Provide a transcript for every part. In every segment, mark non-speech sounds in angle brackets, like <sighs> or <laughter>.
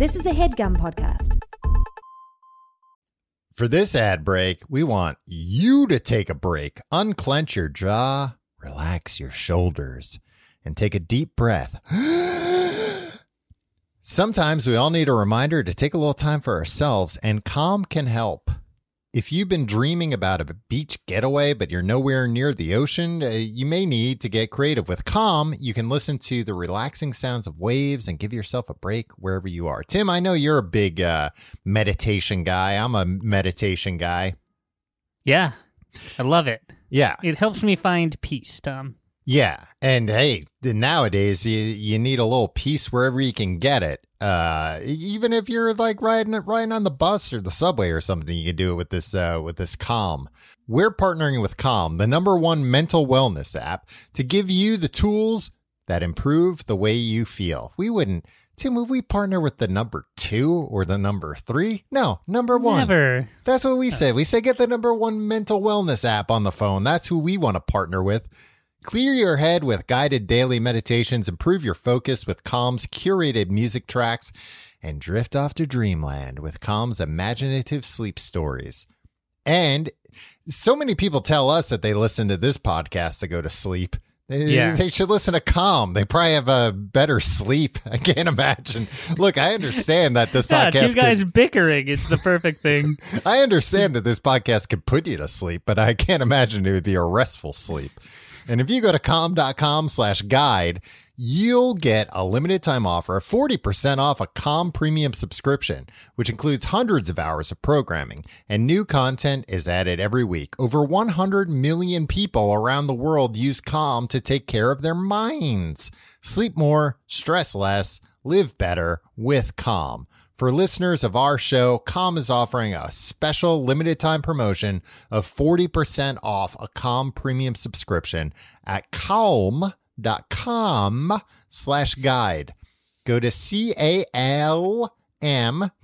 This is a HeadGum podcast. For this ad break, we want you to take a break, unclench your jaw, relax your shoulders, and take a deep breath. <gasps> Sometimes we all need a reminder to take a little time for ourselves, and Calm can help. If you've been dreaming about a beach getaway, but you're nowhere near the ocean, uh, you may need to get creative. With Calm, you can listen to the relaxing sounds of waves and give yourself a break wherever you are. Tim, I know you're a big uh, meditation guy. I'm a meditation guy. Yeah, I love it. Yeah. It helps me find peace, Tom. Yeah, and hey, nowadays you you need a little peace wherever you can get it. Uh, even if you're like riding riding on the bus or the subway or something, you can do it with this uh, with this Calm. We're partnering with Calm, the number one mental wellness app, to give you the tools that improve the way you feel. We wouldn't. Tim, would we partner with the number two or the number three? No, number one. Never. That's what we say. We say get the number one mental wellness app on the phone. That's who we want to partner with. Clear your head with guided daily meditations, improve your focus with Calm's curated music tracks, and drift off to dreamland with Calm's imaginative sleep stories. And so many people tell us that they listen to this podcast to go to sleep. They, Yeah. they should listen to Calm. They probably have a better sleep. <laughs> I can't imagine. Look, I understand that this <laughs> Yeah, podcast. two could- guys bickering. It's the perfect thing. <laughs> I understand that this podcast could put you to sleep, but I can't imagine it would be a restful sleep. And if you go to calm.com slash guide, you'll get a limited time offer of 40% off a Calm premium subscription, which includes hundreds of hours of programming. And new content is added every week. Over 100 million people around the world use Calm to take care of their minds. Sleep more, stress less, live better with Calm. For listeners of our show, Calm is offering a special limited time promotion of 40% off a Calm premium subscription at calm.com slash guide. Go to C-A-L-M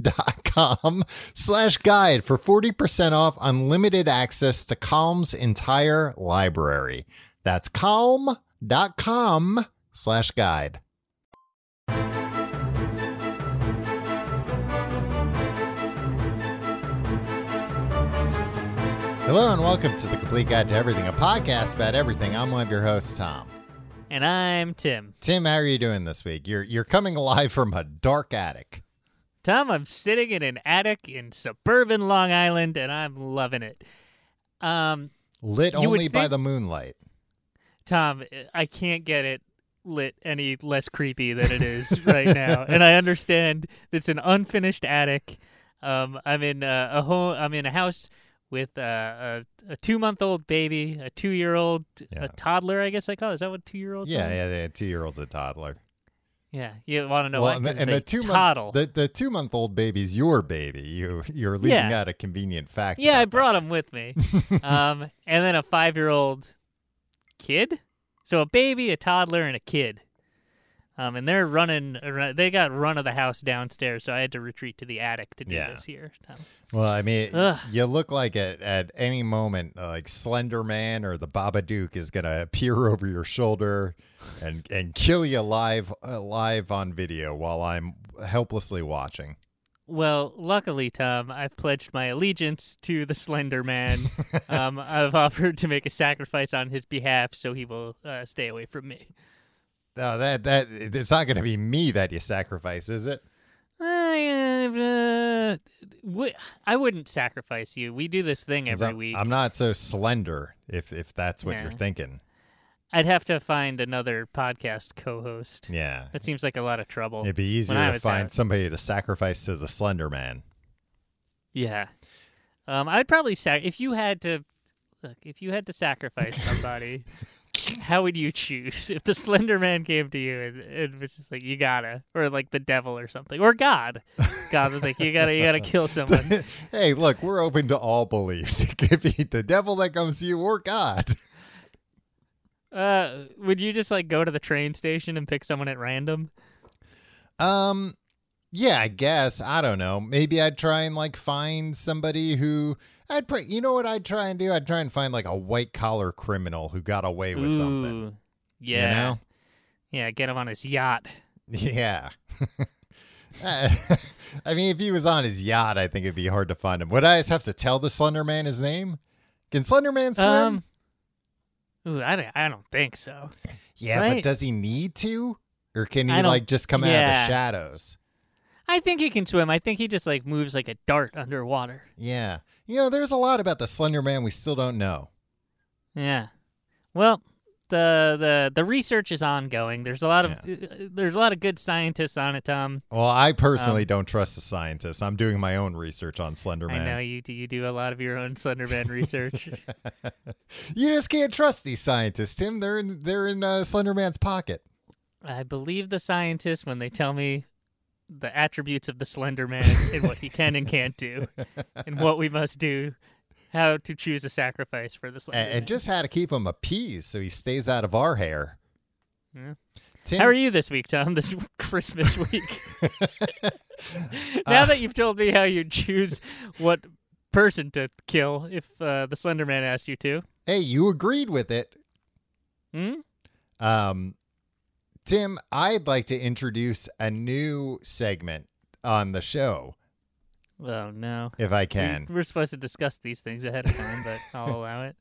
dot com slash guide for 40% off unlimited access to Calm's entire library. That's calm.com slash guide. Hello and welcome to the Complete Guide to Everything, a podcast about everything. I'm one of your hosts, Tom. And I'm Tim. Tim, how are you doing this week? You're you're coming alive from a dark attic. Tom, I'm sitting in an attic in suburban Long Island, and I'm loving it. Um, Lit You would only by think- the moonlight. Tom, I can't get it lit any less creepy than it is right now. And I understand it's an unfinished attic. Um, I'm in uh, a home. I'm in a house with uh, a, a two month old baby, a two year old, Yeah. a toddler. I guess I call it. Is that what two year olds? Yeah, yeah, yeah. Two year old's a toddler. yeah. You want to know well, what? and the, and the two toddle. month the, the two month old baby's your baby. You you're leaving Yeah. out a convenient fact. Yeah, I brought him with me. <laughs> um, and then a five year old kid. So a baby, a toddler, and a kid. Um, and they're running. They got run of the house downstairs, so I had to retreat to the attic to do Yeah. this here. Tom. Well, I mean, Ugh. you look like at at any moment, uh, like Slender Man or the Babadook is gonna appear <laughs> over your shoulder and and kill you live uh, live on video while I'm helplessly watching. Well, luckily, Tom, I've pledged my allegiance to the Slender Man. <laughs> um, I've offered to make a sacrifice on his behalf, so he will uh, stay away from me. No, that that it's not going to be me that you sacrifice, is it? I, uh, I wouldn't sacrifice you. We do this thing every I'm, week. I'm not so slender. If if that's what you're thinking, I'd have to find another podcast co-host. yeah, That seems like a lot of trouble. it'd be easier to find out. somebody to sacrifice to the Slender Man. Yeah. Um, I'd probably sac if you had to look if you had to sacrifice <laughs> somebody. How would you choose <laughs> if the Slender Man came to you and it was just like you gotta, or like the devil or something, or God? God was like you gotta, you gotta kill <laughs> someone. hey, look, we're open to all beliefs. <laughs> It could be the devil that comes to you or God. Uh, would you just like go to the train station and pick someone at random? Um, yeah, I guess I don't know. Maybe I'd try and like find somebody who I'd pray. You know what I'd try and do? I'd try and find like a white collar criminal who got away with something. Yeah, You know? yeah. Get him on his yacht. Yeah. <laughs> <laughs> I mean, if he was on his yacht, I think it'd be hard to find him. Would I just have to tell the Slender Man his name? Can Slender Man swim? Um, ooh, I don't, I don't think so. yeah, but does he need to? Or can he like just come out of the shadows? I think he can swim. I think he just like moves like a dart underwater. Yeah. You know, there's a lot about the Slender Man we still don't know. Yeah. Well, the the the research is ongoing. There's a lot of uh, there's a lot of good scientists on it, Tom. Well, I personally Um, don't trust the scientists. I'm doing my own research on Slender I know you do. You do a lot of your own Slenderman research. <laughs> you just can't trust these scientists, Tim. They're in they're in uh, Slender Man's pocket. I believe the scientists when they tell me the attributes of the Slender Man and what he can and can't do, and what we must do, how to choose a sacrifice for the Slender And, Man. and just how to keep him appeased so he stays out of our hair. Yeah. Tim, How are you this week, Tom? This <laughs> Christmas week. <laughs> now Uh, that you've told me how you choose what person to kill, if uh, the Slender Man asked you to, Hey, you agreed with it. hmm? Um, Tim, I'd like to introduce a new segment on the show, Oh no. if I can. We're supposed to discuss these things ahead of time, but <laughs> I'll allow it.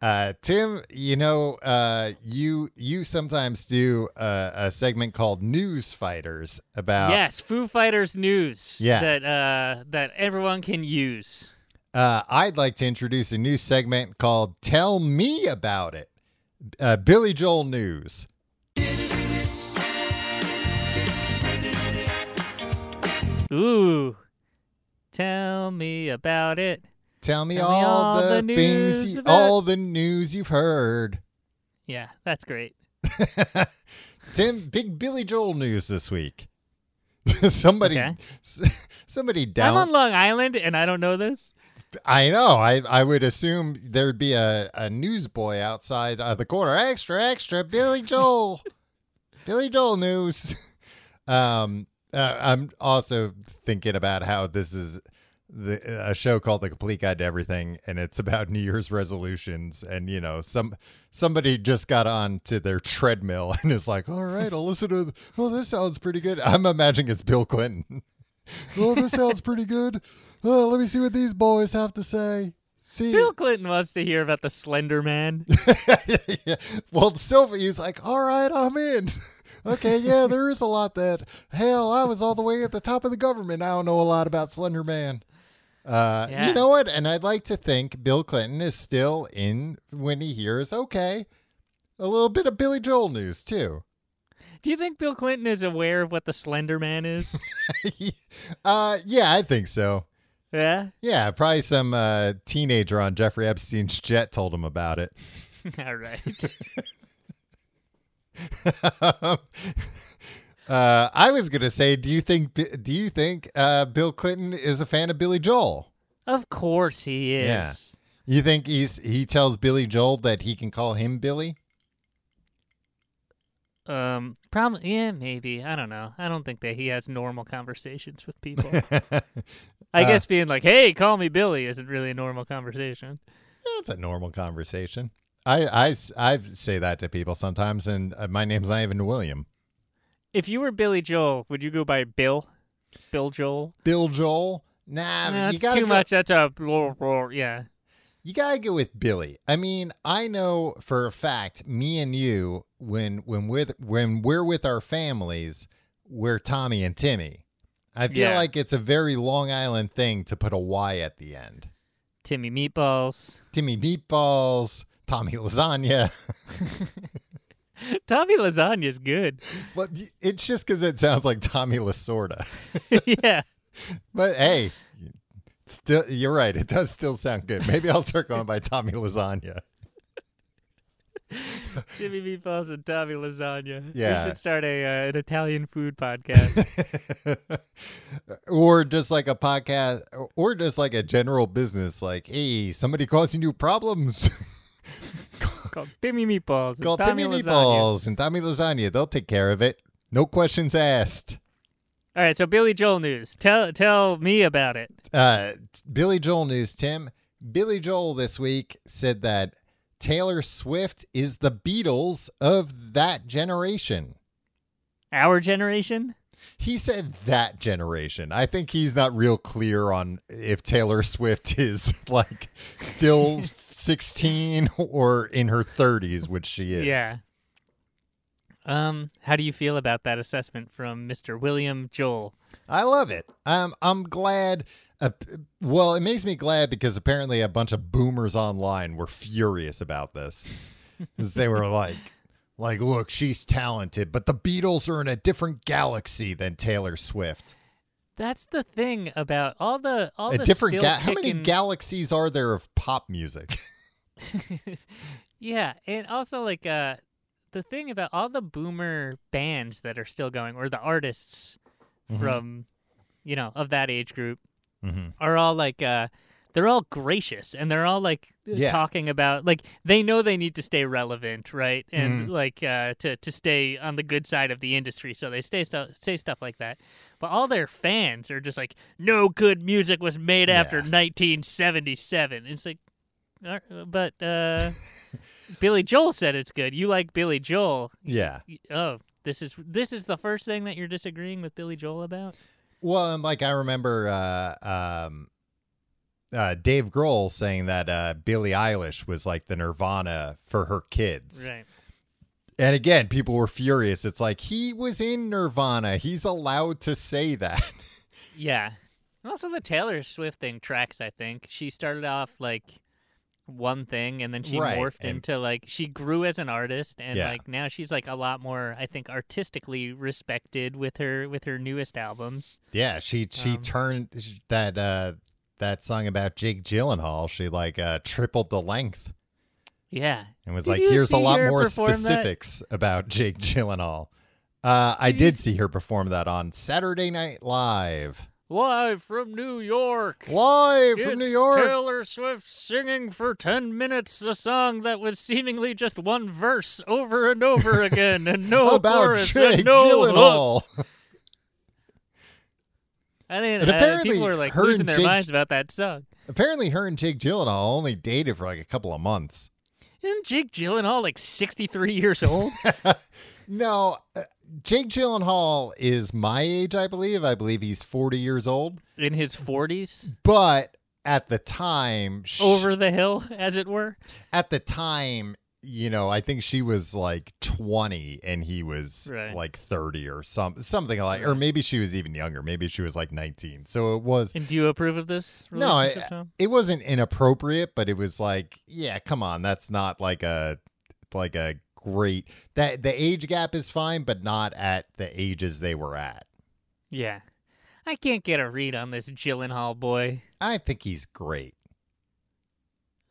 Uh, Tim, you know, uh, you you sometimes do a, a segment called News Fighters about. yes, Foo Fighters news. Yeah. That uh, that everyone can use. Uh, I'd like to introduce a new segment called "Tell Me About It." Uh, Billy Joel news. Ooh. Tell me about it. Tell me Tell me all, all the, the things, you- about- all the news you've heard. Yeah, that's great. <laughs> Tim, big Billy Joel news this week. <laughs> somebody, Okay. <laughs> somebody down. I'm on Long Island and I don't know this. I know. I I would assume there'd be a, a newsboy outside uh, the corner. Extra, extra, Billy Joel. Billy Joel news. Um, uh, I'm also thinking about how this is the a show called The Complete Guide to Everything, and it's about <laughs> New Year's resolutions. And you know, some somebody just got on to their treadmill <laughs> and is like, "All right, I'll listen to. Oh, this sounds pretty good." I'm imagining it's Bill Clinton. <laughs> oh, this sounds pretty good. Oh, let me see what these boys have to say. See, Bill Clinton wants to hear about the Slender Man. yeah. Well, Sylvia's like, all right, I'm in. Okay, yeah, there is a lot that. Hell, I was all the way at the top of the government. I don't know a lot about Slender Man. Uh, Yeah. You know what? And I'd like to think Bill Clinton is still in when he hears, okay, a little bit of Billy Joel news, too. Do you think Bill Clinton is aware of what the Slender Man is? <laughs> uh, yeah, I think so. yeah? Yeah, probably some uh, teenager on Jeffrey Epstein's jet told him about it. <laughs> All right. <laughs> <laughs> uh, I was gonna say, do you think do you think uh, Bill Clinton is a fan of Billy Joel? of course he Yeah. is. You think he's he tells Billy Joel that he can call him Billy? Um, probably, yeah, maybe. I don't know. I don't think that he has normal conversations with people. <laughs> I Uh, guess being like, "Hey, call me Billy," isn't really a normal conversation. That's a normal conversation. I, I, I say that to people sometimes, and uh, my name's not even William. If you were Billy Joel, would you go by Bill? Bill Joel? Bill Joel. Nah, Nah, you that's gotta too go, much. That's a blah, blah, yeah. You gotta go with Billy. I mean, I know for a fact, me and you, when when we're when we're with our families, we're Tommy and Timmy. I feel Yeah. like it's a very Long Island thing to put a Y at the end. Timmy Meatballs. Timmy meatballs, Tommy lasagna. <laughs> Tommy Lasagna is good. but it's just because it sounds like Tommy Lasorda. <laughs> yeah. But hey, still, you're right. It does still sound good. Maybe I'll start going by Tommy lasagna. <laughs> Timmy Meatballs and Tommy Lasagna. Yeah. We should start a uh, an Italian food podcast. or just like a podcast or just like a general business like hey somebody causing you problems called Timmy Meatballs. call timmy meatballs and tommy lasagna they'll take care of it no questions asked All right, so Billy Joel news. Tell tell me about it. uh billy joel news tim billy joel this week said that taylor swift is the beatles of that generation Our generation? He said that generation. I think he's not real clear on if Taylor Swift is <laughs> like still 16 <laughs> or in her 30s, which she is. Yeah. Um, how do you feel about that assessment from Mr. William Joel? I love it. Um, I'm glad. Uh, well, it makes me glad because apparently a bunch of boomers online were furious about this. <laughs> Because they were like, like, look, she's talented, but the Beatles are in a different galaxy than Taylor Swift. That's the thing about all the all a the different still ga- how many galaxies are there of pop music? <laughs> yeah, and also like uh the thing about all the boomer bands that are still going or the artists Mhm. from you know of that age group mm-hmm. are all like uh they're all gracious and they're all like Yeah. talking about like they know they need to stay relevant right? And Mhm. like uh to to stay on the good side of the industry. So they stay stuff say stuff like that. But all their fans are just like no good music was made after 1977 it's like uh, but uh <laughs> Billy Joel said it's good. You like Billy Joel. Yeah. oh this is this is the first thing that you're disagreeing with Billy Joel about? Well, and like I remember uh, um, uh, Dave Grohl saying that uh, Billie Eilish was like the Nirvana for her kids. right And again, people were furious. It's like he was in Nirvana. He's allowed to say that. <laughs> Yeah. Also, the Taylor Swift thing tracks. I think she started off like one thing, and then she Right, morphed and- into like she grew as an artist, and Yeah. like now she's like a lot more, I think, artistically respected with her with her newest albums. yeah, she she Um, turned that uh, that song about Jake Gyllenhaal. She like uh, tripled the length Yeah. and was Did like, "Here's a lot more perform that? specifics about Jake Gyllenhaal." Uh, I Did you did s- see her perform that on Saturday Night Live. Live from New York. Live from New York. Taylor Swift singing for 10 minutes a song that was seemingly just one verse over and over again and no <laughs> about chorus Jake and no hook. <laughs> I And uh, apparently people were like her losing and their Jake- minds about that song. Apparently, her and Jake Gyllenhaal only dated for like a couple of months. Isn't Jake Gyllenhaal like 63 years old? <laughs> no, uh, Jake Gyllenhaal is my age, I believe. I believe he's 40 years old. In his 40s? But at the time, sh- Over the hill, as it were? at the time, you know, I think she was like 20 and he was Right. like 30 or some something like, or maybe she was even younger. Maybe she was like 19. So it was And do you approve of this? No, I- it wasn't inappropriate, but it was like, yeah, come on, that's not like a like a great that the age gap is fine, but not at the ages they were at. Yeah. I can't get a read on this Gyllenhaal boy. I think he's great.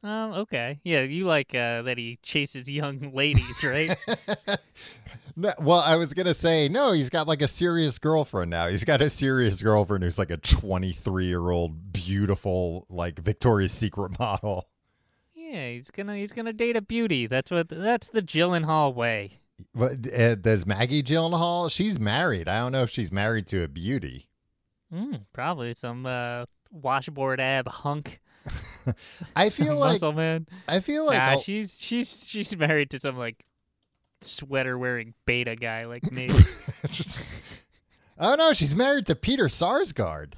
Um, okay. Yeah, you like uh, that he chases young ladies, right? <laughs> no, well, I was gonna say no. He's got like a serious girlfriend now. He's got a serious girlfriend who's like a 23 year old, beautiful, like Victoria's Secret model. yeah, he's gonna he's gonna date a beauty. That's what that's the Gyllenhaal way. But uh, does Maggie Gyllenhaal? She's married. I don't know if she's married to a beauty. Mm, probably some uh, washboard ab hunk. I feel <laughs> like muscle man. I feel like nah, I'll- she's she's she's married to some like sweater wearing beta guy like me. <laughs> oh no, she's married to Peter Sarsgaard.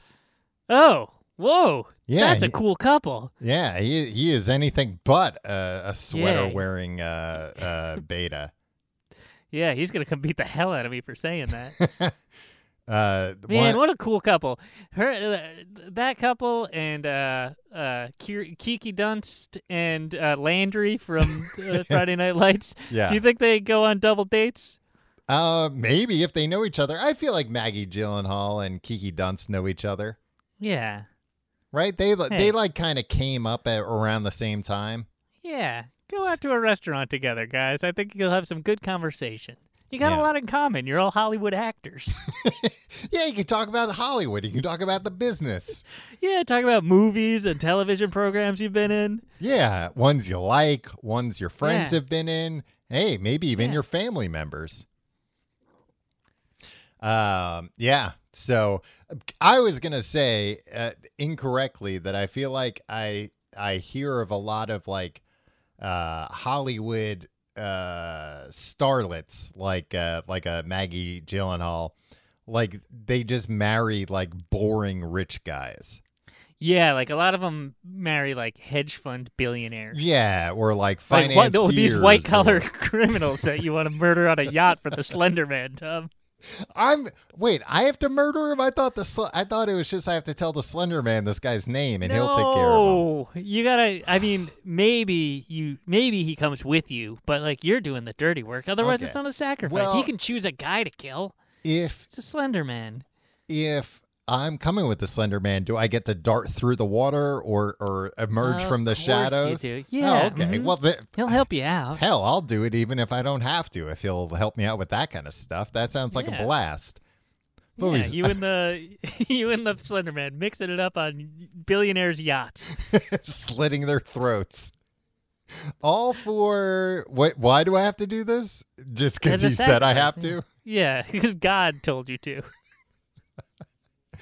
oh, whoa, Yeah, that's a cool couple. Yeah, he he is anything but a, a sweater wearing uh, uh, beta. <laughs> Yeah, he's gonna come beat the hell out of me for saying that. Uh, Man, one- what a cool couple! Her, uh, that couple, and uh, uh, Ki- Kiki Dunst and uh, Landry from uh, <laughs> Friday Night Lights. yeah. Do you think they go on double dates? uh, maybe if they know each other. I feel like Maggie Gyllenhaal and Kiki Dunst know each other, Yeah, right? They Hey. they like kind of came up at around the same time. yeah. Go out to a restaurant together, guys. I think you'll have some good conversation. You got Yeah. a lot in common. You're all Hollywood actors. <laughs> Yeah, you can talk about Hollywood. You can talk about the business. <laughs> yeah, talk about movies and television programs you've been in. Yeah, ones you like, ones your friends Yeah. have been in. Hey, maybe even Yeah. your family members. Um, yeah. So I was gonna say uh, incorrectly that I feel like I I hear of a lot of like uh, Hollywood uh, starlets like uh, like a Maggie Gyllenhaal like they just marry like boring rich guys. Yeah, like a lot of them marry like hedge fund billionaires. Yeah, or like Like what, these white collar or- <laughs> criminals that you want to murder on a yacht for the Slender Man, Tom. I'm wait. I have to murder him. I thought the sl- I thought it was just I have to tell the Slender Man this guy's name and no, he'll take care of him. Oh, you gotta. I mean, maybe you, maybe he comes with you, but like you're doing the dirty work. Otherwise, Okay. it's not a sacrifice. Well- he can choose a guy to kill. If It's a Slender Man. if I'm coming with the Slender Man, do I get to dart through the water or or emerge from the shadows? do. Oh, Yeah, okay. mhm. Well, th- He'll help you out. hell, I'll do it even if I don't have to. If he'll help me out with that kind of stuff, that sounds like Yeah. a blast. But Yeah, you and the <laughs> you and the Slender Man mixing it up on billionaires' yachts. <laughs> slitting their throats. All for what? Why do I have to do this? Just because he said I have to? Yeah, <laughs> because God told you to.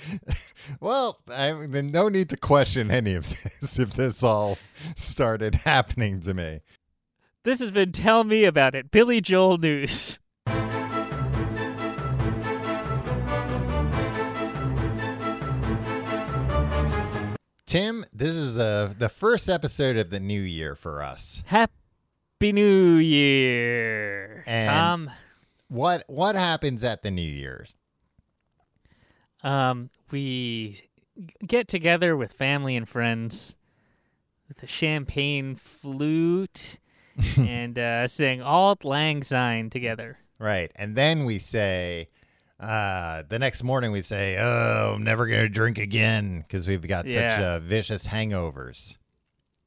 <laughs> Well, I then no need to question any of <laughs> this if this all started <laughs> happening to me. This has been Tell Me About It, Billy Joel News. Tim, this is the the first episode of the new year for us. Happy New Year, And- Tom. What what happens at the New Year's? Um, we get together with family and friends with a champagne flute <laughs> and uh, sing Auld Lang Syne together. Right, and then we say. Uh, the next morning we say, "Oh, I'm never gonna drink again" because we've got such uh, vicious hangovers.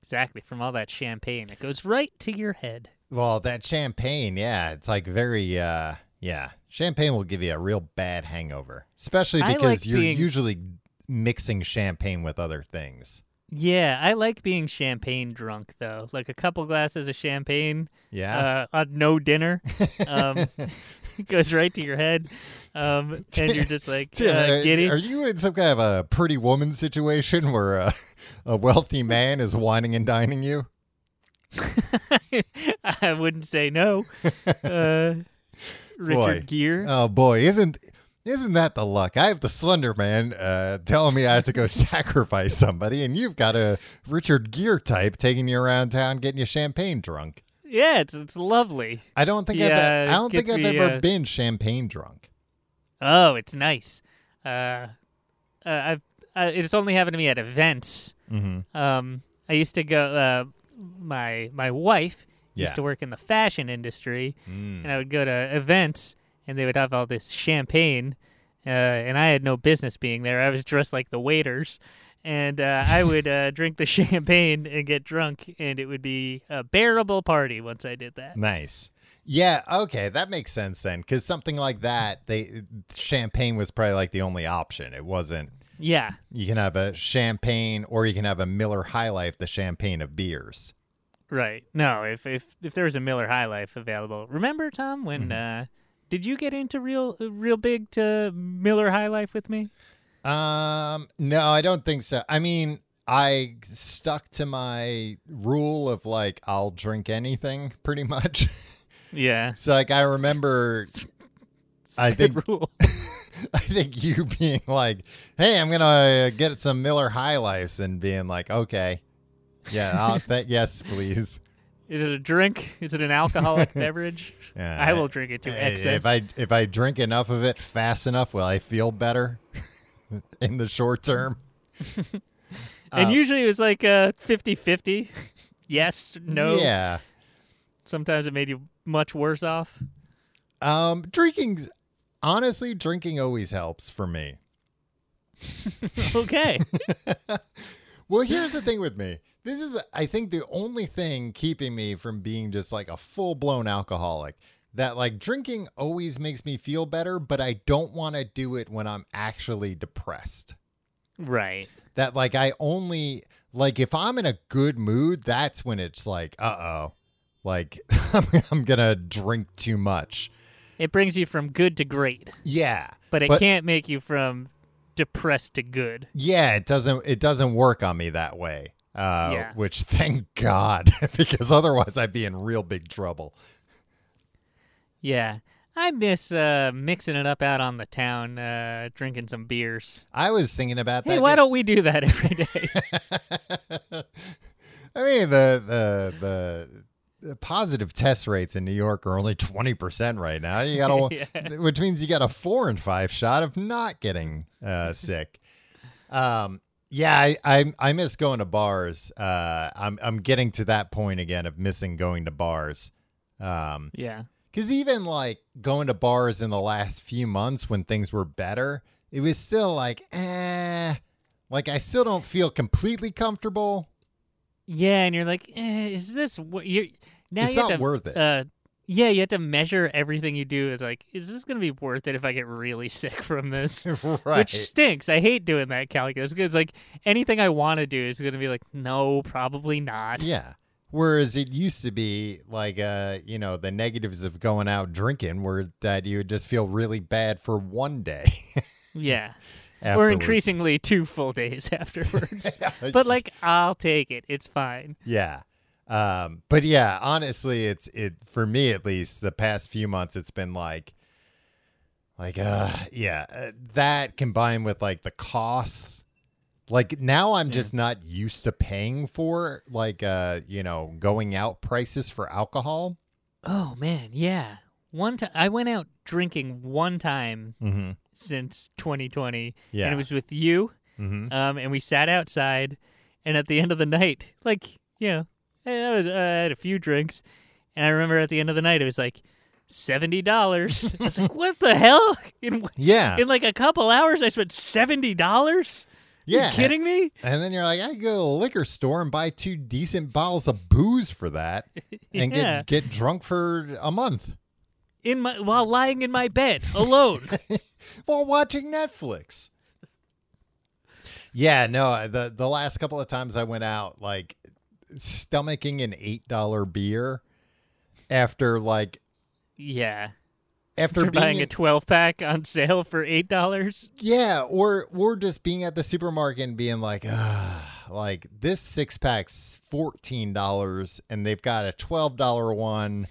Exactly, from all that champagne. It goes right to your head. Well, that champagne, yeah, it's like very, uh, yeah, champagne will give you a real bad hangover, especially because like you're being- usually mixing champagne with other things. Yeah, I like being champagne drunk, though. Like a couple glasses of champagne Yeah, uh, on no dinner. Um, <laughs> <laughs> goes right to your head. Um, and you're just like <laughs> Tim, uh, giddy. are you in some kind of a pretty woman situation where a, a wealthy man is wining and dining you? I wouldn't say no. Uh, Richard Boy. Gere. Oh boy, isn't isn't that the luck? I have the Slender Man uh, telling me I have to go <laughs> sacrifice somebody, and you've got a Richard Gere type taking you around town getting you champagne drunk. yeah, it's it's lovely. I don't think I've, I don't think I've me, ever uh, been champagne drunk. Oh, it's nice. Uh, uh, I've uh, it's only happened to me at events. Mm-hmm. Um, I used to go. Uh, my my wife Yeah. used to work in the fashion industry, Mm. and I would go to events, and they would have all this champagne, uh, and I had no business being there. I was dressed like the waiters, and uh, I <laughs> would uh, drink the champagne and get drunk, and it would be a bearable party once I did that. Nice. Yeah. Okay, that makes sense then, because something like that, they champagne was probably like the only option. It wasn't. Yeah, You can have a champagne, or you can have a Miller High Life, the champagne of beers. Right. No, if if if there was a Miller High Life available, remember Tom when? Uh, did you get into real real big to Miller High Life with me? Um, no, I don't think so. I mean, I stuck to my rule of like I'll drink anything <laughs> pretty much. Yeah, so like I remember I good think rule. <laughs> I think you being like, "Hey, I'm going to get some Miller High Lifes," and being like, "Okay. <laughs> Yeah, I'll th- yes, please." Is it a drink? Is it an alcoholic <laughs> beverage? Yeah, I will drink it to Hey, excess. If I if I drink enough of it fast enough, will I feel better <laughs> in the short term? and Uh, usually it was like uh 50-50. yes, no. Yeah. Sometimes it made you much worse off. Um, drinking, honestly, drinking always helps for me. okay. Well, here's the thing with me. This is, I think, the only thing keeping me from being just like a full blown alcoholic. That like drinking always makes me feel better, but I don't want to do it when I'm actually depressed. right. That like I only like if I'm in a good mood, that's when it's like, uh oh, like <laughs> I'm, gonna drink too much. It brings you from good to great, Yeah, but it But- can't make you from depressed to good. yeah it doesn't it doesn't work on me that way uh Yeah. which <laughs> thank god <laughs> because otherwise i'd be in real big trouble Yeah. I miss uh, mixing it up out on the town, uh, drinking some beers. I was thinking about Hey, that. why don't we do that <laughs> every day? I mean, the, the the the positive test rates in New York are only twenty percent right now. You got a, Yeah. which means you got a four and five shot of not getting uh, sick. Um, yeah, I, I I miss going to bars. Uh, I'm I'm getting to that point again of missing going to bars. Um, yeah. because even like going to bars in the last few months when things were better, it was still like, eh, like I still don't feel completely comfortable. Yeah, and you're like, eh, is this what you now it's you not to worth it. uh yeah, you have to measure everything you do. It's like, is this gonna be worth it if I get really <laughs> sick from this? <laughs> right. Which stinks. I hate doing that calculus because like anything I want to do is gonna be like, no, probably not. yeah. Whereas it used to be like, uh, you know, the negatives of going out drinking were that you would just feel really bad for one day. <laughs> Yeah. Or increasingly two full days afterwards. but like, I'll take it. It's fine. Yeah. Um, but yeah, honestly, it's it for me at least. The past few months, it's been like, like, uh, yeah, uh, that combined with like the costs. Like now, I'm Yeah. just not used to paying for like, uh, you know, going out prices for alcohol. Oh man, yeah. One time I went out drinking one time Mm-hmm. since 2020, Yeah. and it was with you. mm-hmm. Um, and we sat outside, and at the end of the night, like you know, I, was, uh, I had a few drinks, and I remember at the end of the night it was like seventy dollars. <laughs> I was like, what the hell? <laughs> In Yeah. in like a couple hours, I spent seventy dollars. yeah. you kidding me? And then you're like, I could go to a liquor store and buy two decent bottles of booze for that, <laughs> and Yeah. get get drunk for a month In my while lying in my bed alone. while watching Netflix. Yeah, no, the the last couple of times I went out, like stomaching an eight dollar beer after like yeah, after buying a twelve pack on sale for eight dollars. yeah, or or just being at the supermarket and being like, ah, like this six pack's fourteen dollars and they've got a twelve dollar one.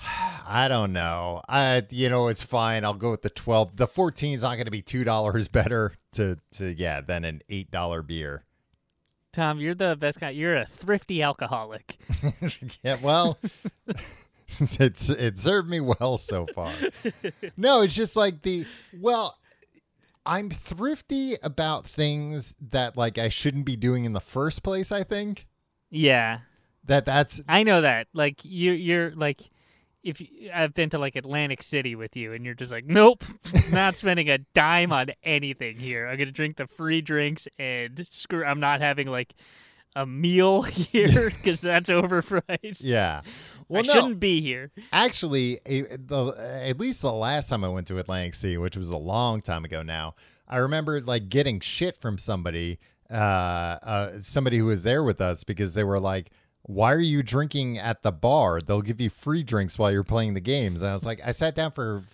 <sighs> I don't know. I you know it's fine. I'll go with the twelve. The fourteen is not going to be two dollars better to to yeah than an eight dollar beer. Tom, you're the best guy. You're a thrifty alcoholic. <laughs> yeah, well, <laughs> it's it served me well so far. No, it's just like the well, I'm thrifty about things that like I shouldn't be doing in the first place. I think Yeah, that that's I know that. Like you, you're like, if you, I've been to like Atlantic City with you, and you're just like, nope, <laughs> not spending a dime on anything here. I'm gonna drink the free drinks and screw. I'm not having like a meal <laughs> here <laughs> because that's overpriced. yeah. Well, I no, shouldn't be here. actually, a- the at least the last time I went to Atlantic City, which was a long time ago now, I remember like getting shit from somebody, uh, uh, somebody who was there with us because they were like, "Why are you drinking at the bar? They'll give you free drinks while you're playing the games." And I was like, "I sat down for."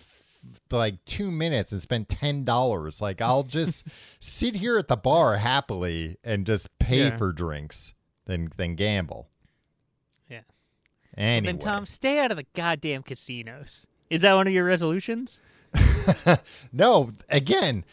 like two minutes and spent ten dollars like i'll just <laughs> sit here at the bar happily and just pay Yeah. for drinks than than gamble Yeah. anyway Then Tom, stay out of the goddamn casinos. Is that one of your resolutions? <laughs> no, again,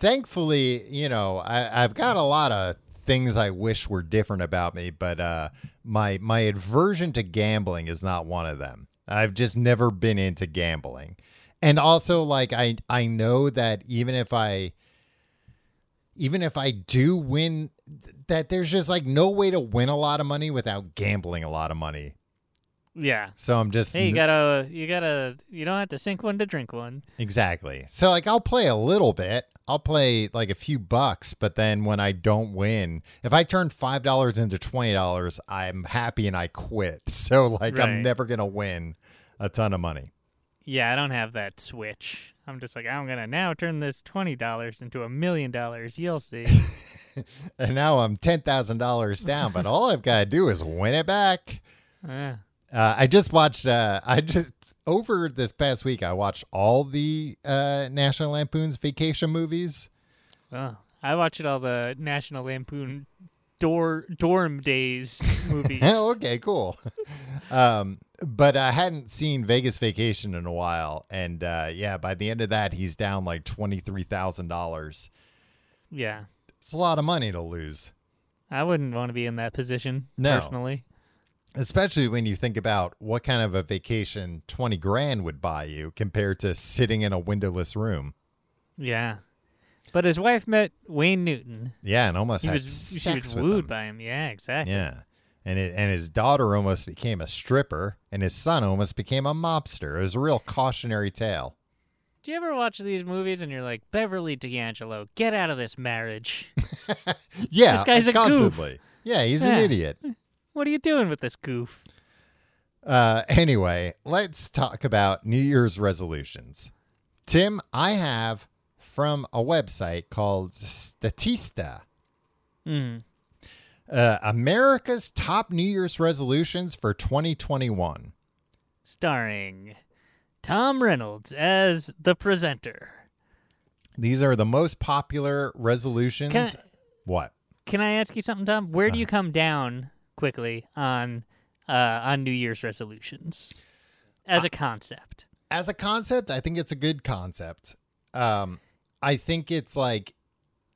thankfully, you know, I, I've got a lot of things I wish were different about me, but uh, my my aversion to gambling is not one of them. I've just never been into gambling, and also like I I know that even if I even if I do win, that there's just like no way to win a lot of money without gambling a lot of money. Yeah. So I'm just Hey, you gotta, you gotta, you don't have to sink one to drink one. Exactly. So like I'll play a little bit. I'll play like a few bucks, but then when I don't win, if I turn five dollars into twenty dollars, I'm happy and I quit. <laughs> So like Right. I'm never gonna win a ton of money. Yeah, I don't have that switch. I'm just like, I'm gonna now turn this twenty dollars into a million dollars. You'll see. <laughs> And now I'm ten thousand dollars down, but all I've gotta do is win it back. <laughs> Uh, Uh, I just watched uh I just over this past week I watched all the uh National Lampoon's vacation movies. oh, I watched all the National Lampoon dor- dorm days <laughs> movies. Oh, okay, cool. <laughs> um, but I hadn't seen Vegas Vacation in a while, and uh, yeah, by the end of that, he's down like twenty three thousand dollars. yeah. It's a lot of money to lose, I wouldn't want to be in that position No. personally. Especially when you think about what kind of a vacation twenty grand would buy you compared to sitting in a windowless room. Yeah. But his wife met Wayne Newton. Yeah, and almost He had was she was with wooed him. by him. Yeah, exactly. Yeah. And it, and his daughter almost became a stripper, and his son almost became a mobster. It was a real cautionary tale. Do you ever watch these movies and you're like, Beverly D'Angelo, get out of this marriage. <laughs> Yeah, This guy's a goof. constantly. Yeah, he's an idiot. What are you doing with this goof? Uh, anyway, let's talk about New Year's resolutions. Tim, I have from a website called Statista. Mm. Uh, America's top New Year's resolutions for 2021. Starring Tom Reynolds as the presenter. These are the most popular resolutions. Can I- what? Can I ask you something, Tom? Where do Uh-huh. you come down quickly on uh, on New Year's resolutions as a concept? As a concept, I think it's a good concept. Um, I think it's like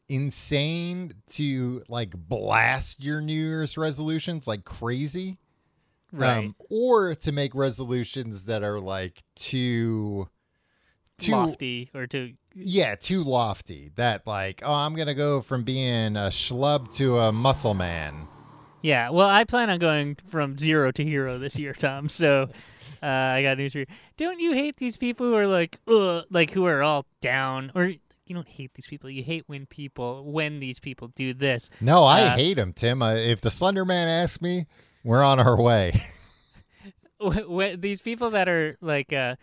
insane to like blast your New Year's resolutions like crazy. Right. Um, or to make resolutions that are like too too Lofty or too yeah, too lofty. That like, oh, I'm gonna go from being a schlub to a muscle man. Yeah, well, I plan on going from zero to hero this year, Tom. So uh, I got news for you. Don't you hate these people who are like, ugh, like who are all down, or you don't hate these people. You hate when people, when these people do this. No, I Uh, hate them, Tim. Uh, if the Slender Man asks me, we're on our way. <laughs> <laughs> These people that are like, uh,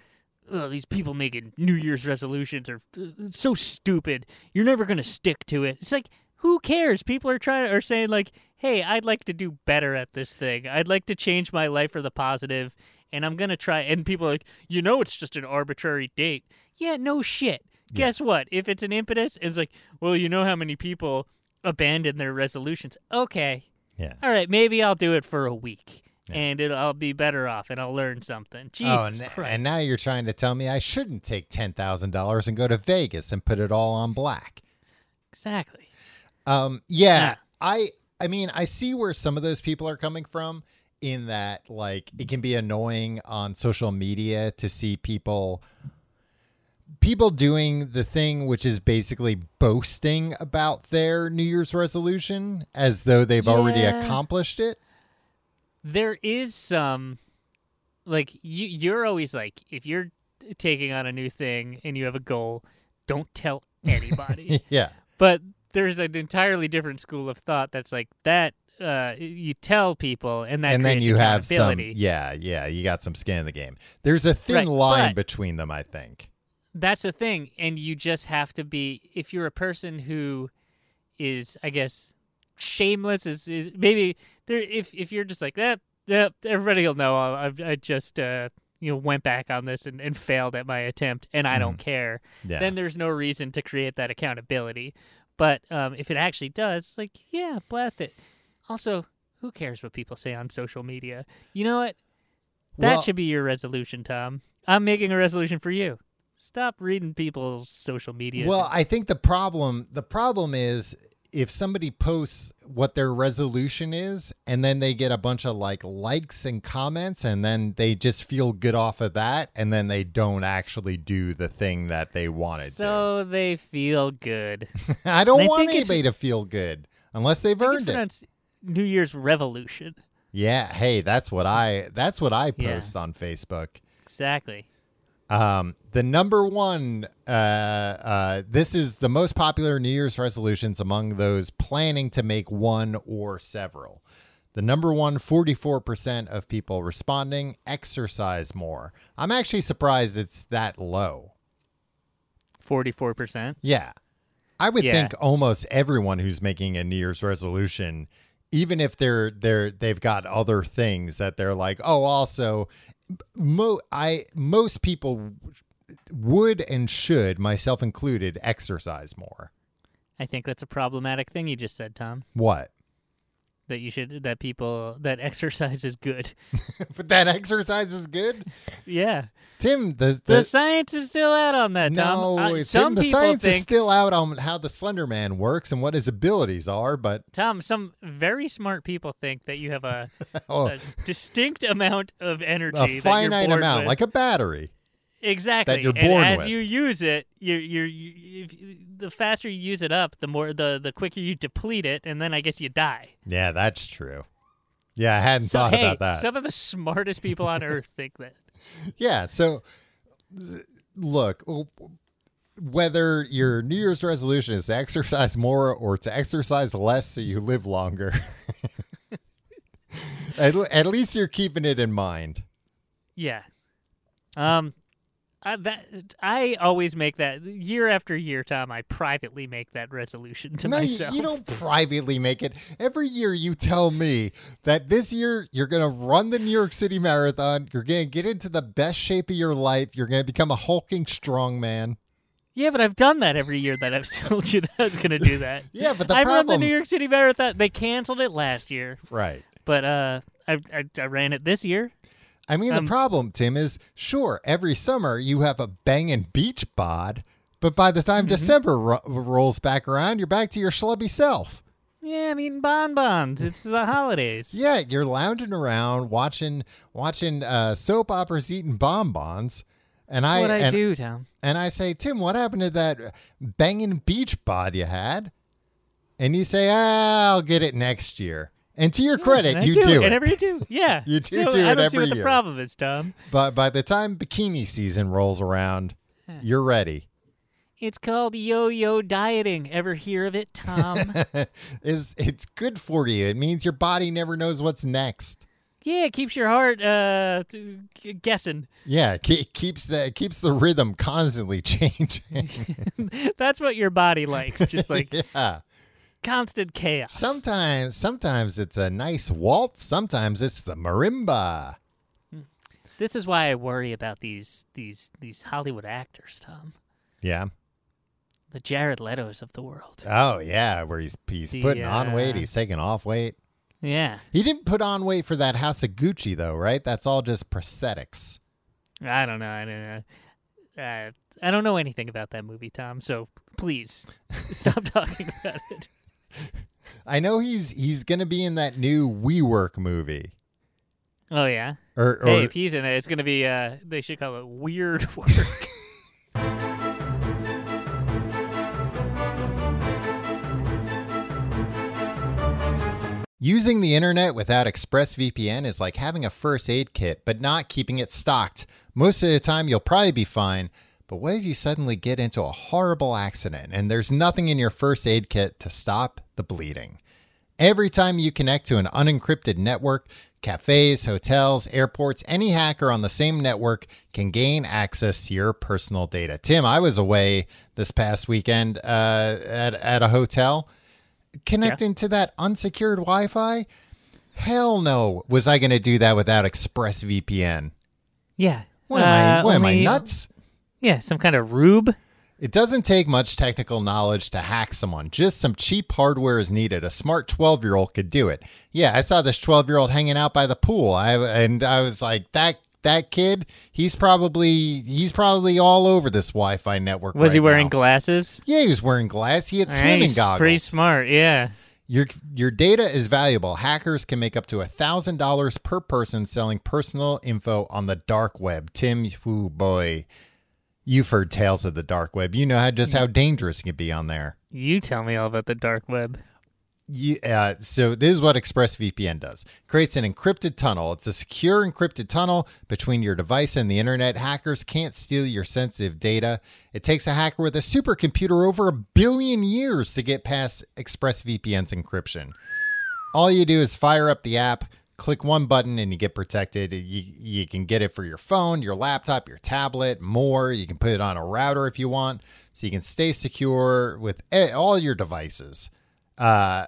oh, these people making New Year's resolutions are uh, so stupid. You're never gonna stick to it. It's like, who cares? People are trying are saying like, hey, I'd like to do better at this thing. I'd like to change my life for the positive, and I'm gonna try. And people are like, you know, it's just an arbitrary date. Yeah, no shit. Guess what? If it's an impetus, it's like, well, you know how many people abandon their resolutions. Okay, yeah. all right, maybe I'll do it for a week. Yeah. And it'll, I'll be better off, and I'll learn something. Jesus oh, and, Christ! and now you're trying to tell me I shouldn't take ten thousand dollars and go to Vegas and put it all on black. exactly. Um, yeah, Yeah. I I mean I see where some of those people are coming from in that like it can be annoying on social media to see people people doing the thing which is basically boasting about their New Year's resolution as though they've already accomplished it. There is some, like you. You're always like, if you're taking on a new thing and you have a goal, don't tell <laughs> anybody. yeah. but there's an entirely different school of thought that's like that. Uh, you tell people, and that and then you have some yeah, yeah, you got some skin in the game. There's a thin Right, line between them, I think. that's the thing and you just have to be if you're a person who is i guess shameless is, is maybe there if if you're just like that that everybody will know I, I- just uh you know went back on this and, and failed at my attempt and i don't care Yeah. then there's no reason to create that accountability but um if it actually does like yeah blast it also who cares what people say on social media you know what that Well- should be your resolution, Tom. I'm making a resolution for you. Stop reading people's social media. Well, I think the problem the problem is if somebody posts what their resolution is and then they get a bunch of like likes and comments and then they just feel good off of that and then they don't actually do the thing that they wanted so they feel good. <laughs> I don't I want it's- anybody to feel good unless they've I earned it. New Year's revolution. Yeah, hey, that's what I that's what I Yeah. post on Facebook. Exactly. Um, the number one, uh, uh, this is the most popular New Year's resolutions among those planning to make one or several. The number one, 44% of people responding, exercise more. I'm actually surprised it's that low. Forty-four percent. Yeah. I would Yeah. think almost everyone who's making a New Year's resolution, even if they're they're they've got other things that they're like, oh, also, mo I most people would and should, myself included, exercise more. I think that's a problematic thing you just said, Tom. What? That you should that people that <laughs> exercise is good. <laughs> but that exercise is good. yeah, Tim, the the, the, science is still out on that. Tom. no, Uh, Tim, some the people science is still out on how the Slender Man works and what his abilities are, but Tom. Some very smart people think that you have a, <laughs> oh, a distinct amount of energy, a finite amount, with. like a battery. Exactly. you're and as with. you use it, you're, you're, you if, the faster you use it up, the more the the quicker you deplete it, and then I guess you die. Yeah, that's true. Yeah, I hadn't So thought hey, about that. some of the smartest people on earth <laughs> think that. Yeah. So, look, whether your New Year's resolution is to exercise more or to exercise less so you live longer, <laughs> at, at least you're keeping it in mind. Yeah. Um. I, that I always make that year after year, Tom. I privately make that resolution to no, you, myself. you don't privately make it. Every year you tell me that this year you're going to run the New York City Marathon. You're going to get into the best shape of your life. You're going to become a hulking strong man. Yeah, but I've done that every year that I've <laughs> told you that I was going to do that. <laughs> Yeah, but the I run the. New York City Marathon. They canceled it last year, right. but uh, I, I I ran it this year. I mean, Um, the problem, Tim, is sure, every summer you have a banging beach bod, but by the Mm-hmm. time December ro- rolls back around, you're back to your schlubby self. Yeah, I'm eating bonbons. It's the holidays. <laughs> Yeah, you're lounging around watching watching uh, soap operas, eating bonbons, and That's I what I and, do, Tom. and I say, Tim, what happened to that banging beach bod you had? And you say, ah, I'll get it next year. And to your credit, you do, do it. every do. <laughs> Yeah, You do so do I don't see what the year. problem is, Tom. but by the time bikini season rolls around, you're ready. It's called yo-yo dieting. Ever hear of it, Tom? <laughs> Is it's good for you. It means your body never knows what's next. Yeah, it keeps your heart uh guessing. Yeah, it keeps the it keeps the rhythm constantly <laughs> changing. That's what your body likes, just like yeah. Constant chaos. Sometimes sometimes it's a nice waltz, sometimes it's the marimba. This is why I worry about these these these Hollywood actors, Tom. Yeah. The Jared Leto's of the world. Oh yeah, where he's he's The, putting on weight, uh, he's taking off weight. Yeah, He didn't put on weight for that House of Gucci though, right? That's all just prosthetics. I don't know. I don't know. Uh, I don't know anything about that movie, Tom. So please <laughs> stop talking about it. I know he's he's gonna be in that new WeWork movie. Oh yeah. Or, or Hey, if he's in it, it's gonna be. Uh, they should call it weird <laughs> work. Using the internet without ExpressVPN is like having a first aid kit, but not keeping it stocked. Most of the time, you'll probably be fine. But what if you suddenly get into a horrible accident and there's nothing in your first aid kit to stop the bleeding? Every time you connect to an unencrypted network, cafes, hotels, airports, any hacker on the same network can gain access to your personal data. Tim, I was away this past weekend uh, at, at a hotel connecting to that unsecured Wi-Fi? Hell no. Was I going to do that without ExpressVPN? yeah. What am I? Uh, What am I nuts? Yeah, some kind of rube. It doesn't take much technical knowledge to hack someone. Just some cheap hardware is needed. A smart 12 year old could do it. Yeah, I saw this 12 year old hanging out by the pool. I and I was like, that that kid, he's probably he's probably all over this Wi-Fi network. Was he wearing now. glasses? Yeah, he was wearing glass. He had All right, swimming he's goggles. Pretty smart. Yeah. Your your data is valuable. Hackers can make up to thousand dollars per person selling personal info on the dark web. Tim, ooh boy, you've heard tales of the dark web. You know how just how dangerous it can be on there. You tell me all about the dark web. Yeah, uh, so this is what ExpressVPN does. Creates an encrypted tunnel. It's a secure encrypted tunnel between your device and the internet. Hackers can't steal your sensitive data. It takes a hacker with a supercomputer over a billion years to get past ExpressVPN's encryption. All you do is fire up the app, click one button, and you get protected. You, you can get it for your phone, your laptop, your tablet, more. You can put it on a router if you want, so you can stay secure with all your devices. Uh,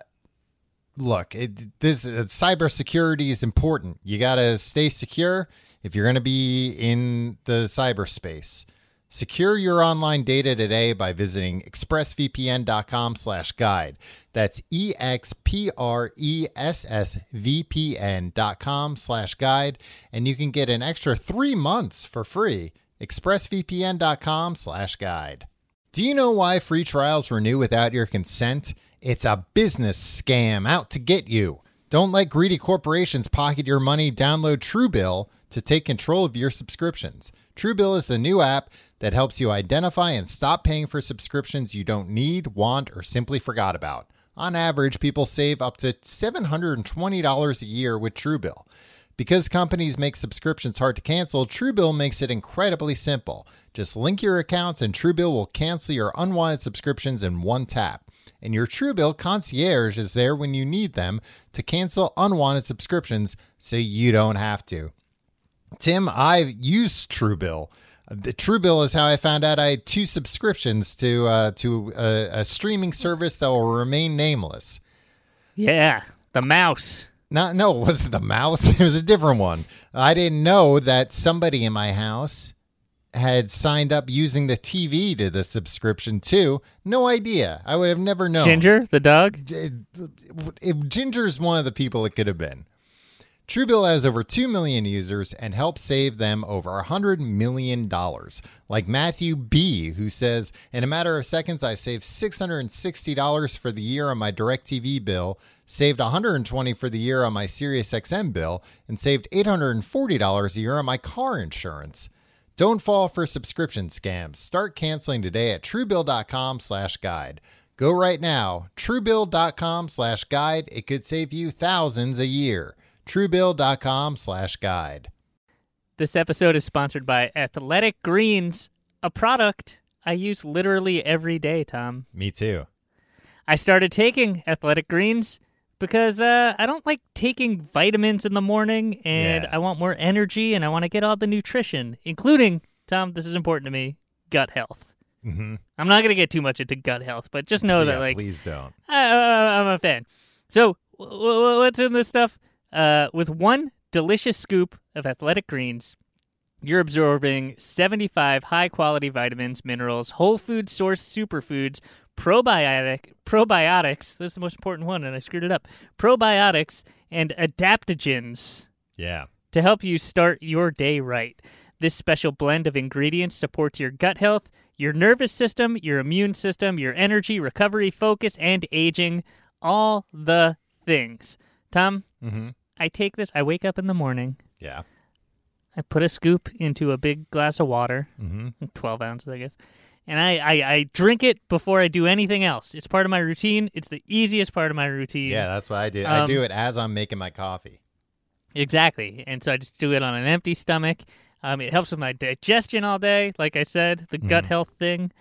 look, it, this uh, cybersecurity is important. You got to stay secure if you're going to be in the cyberspace. Secure your online data today by visiting expressvpn.com slash guide. That's E E-X-P-R-E-S-S-V-P-N dot com slash guide. And you can get an extra three months for free. expressvpn.com slash guide. Do you know why free trials renew without your consent? It's a business scam out to get you. Don't let greedy corporations pocket your money. Download Truebill to take control of your subscriptions. Truebill is the new app that helps you identify and stop paying for subscriptions you don't need, want, or simply forgot about. On average, people save up to $720 a year with Truebill. Because companies make subscriptions hard to cancel, Truebill makes it incredibly simple. Just link your accounts and Truebill will cancel your unwanted subscriptions in one tap. And your Truebill concierge is there when you need them to cancel unwanted subscriptions so you don't have to. Tim, I've used Truebill. The Truebill is how I found out I had two subscriptions to uh, to a, a streaming service that will remain nameless. Yeah, the mouse. Not no, it wasn't the mouse. <laughs> It was a different one. I didn't know that somebody in my house had signed up using the TV to the subscription too. No idea. I would have never known. Ginger, the dog. It- it- Ginger's one of the people it could have been. Truebill has over 2 million users and helps save them over $100 million. Like Matthew B., who says, In a matter of seconds, I saved $660 for the year on my DirecTV bill, saved $120 for the year on my SiriusXM bill, and saved $840 a year on my car insurance. Don't fall for subscription scams. Start canceling today at truebill.com slash guide. Go right now, truebill.com slash guide. It could save you thousands a year. truebill.com slash guide. This episode is sponsored by Athletic Greens, a product I use literally every day, Tom. Me too. I started taking Athletic Greens because uh, I don't like taking vitamins in the morning and Yeah. I want more energy and I want to get all the nutrition, including, Tom, this is important to me, gut health. Mm-hmm. I'm not going to get too much into gut health, but just know that, like, please don't. I, I'm a fan. So, w- w- what's in this stuff? Uh, with one delicious scoop of athletic greens, you're absorbing 75 high quality vitamins, minerals, whole food source superfoods, probiotic probiotics. That's the most important one, and I screwed it up. Probiotics and adaptogens Yeah. to help you start your day right. This special blend of ingredients supports your gut health, your nervous system, your immune system, your energy, recovery, focus, and aging. All the things. Tom, Mm-hmm. I take this, I wake up in the morning, Yeah. I put a scoop into a big glass of water, Mm-hmm. 12 ounces, I guess, and I, I, I drink it before I do anything else. It's part of my routine. It's the easiest part of my routine. Yeah, that's what I do. I Um, do it as I'm making my coffee. Exactly. And so I just do it on an empty stomach. Um, it helps with my digestion all day, like I said, the gut health thing.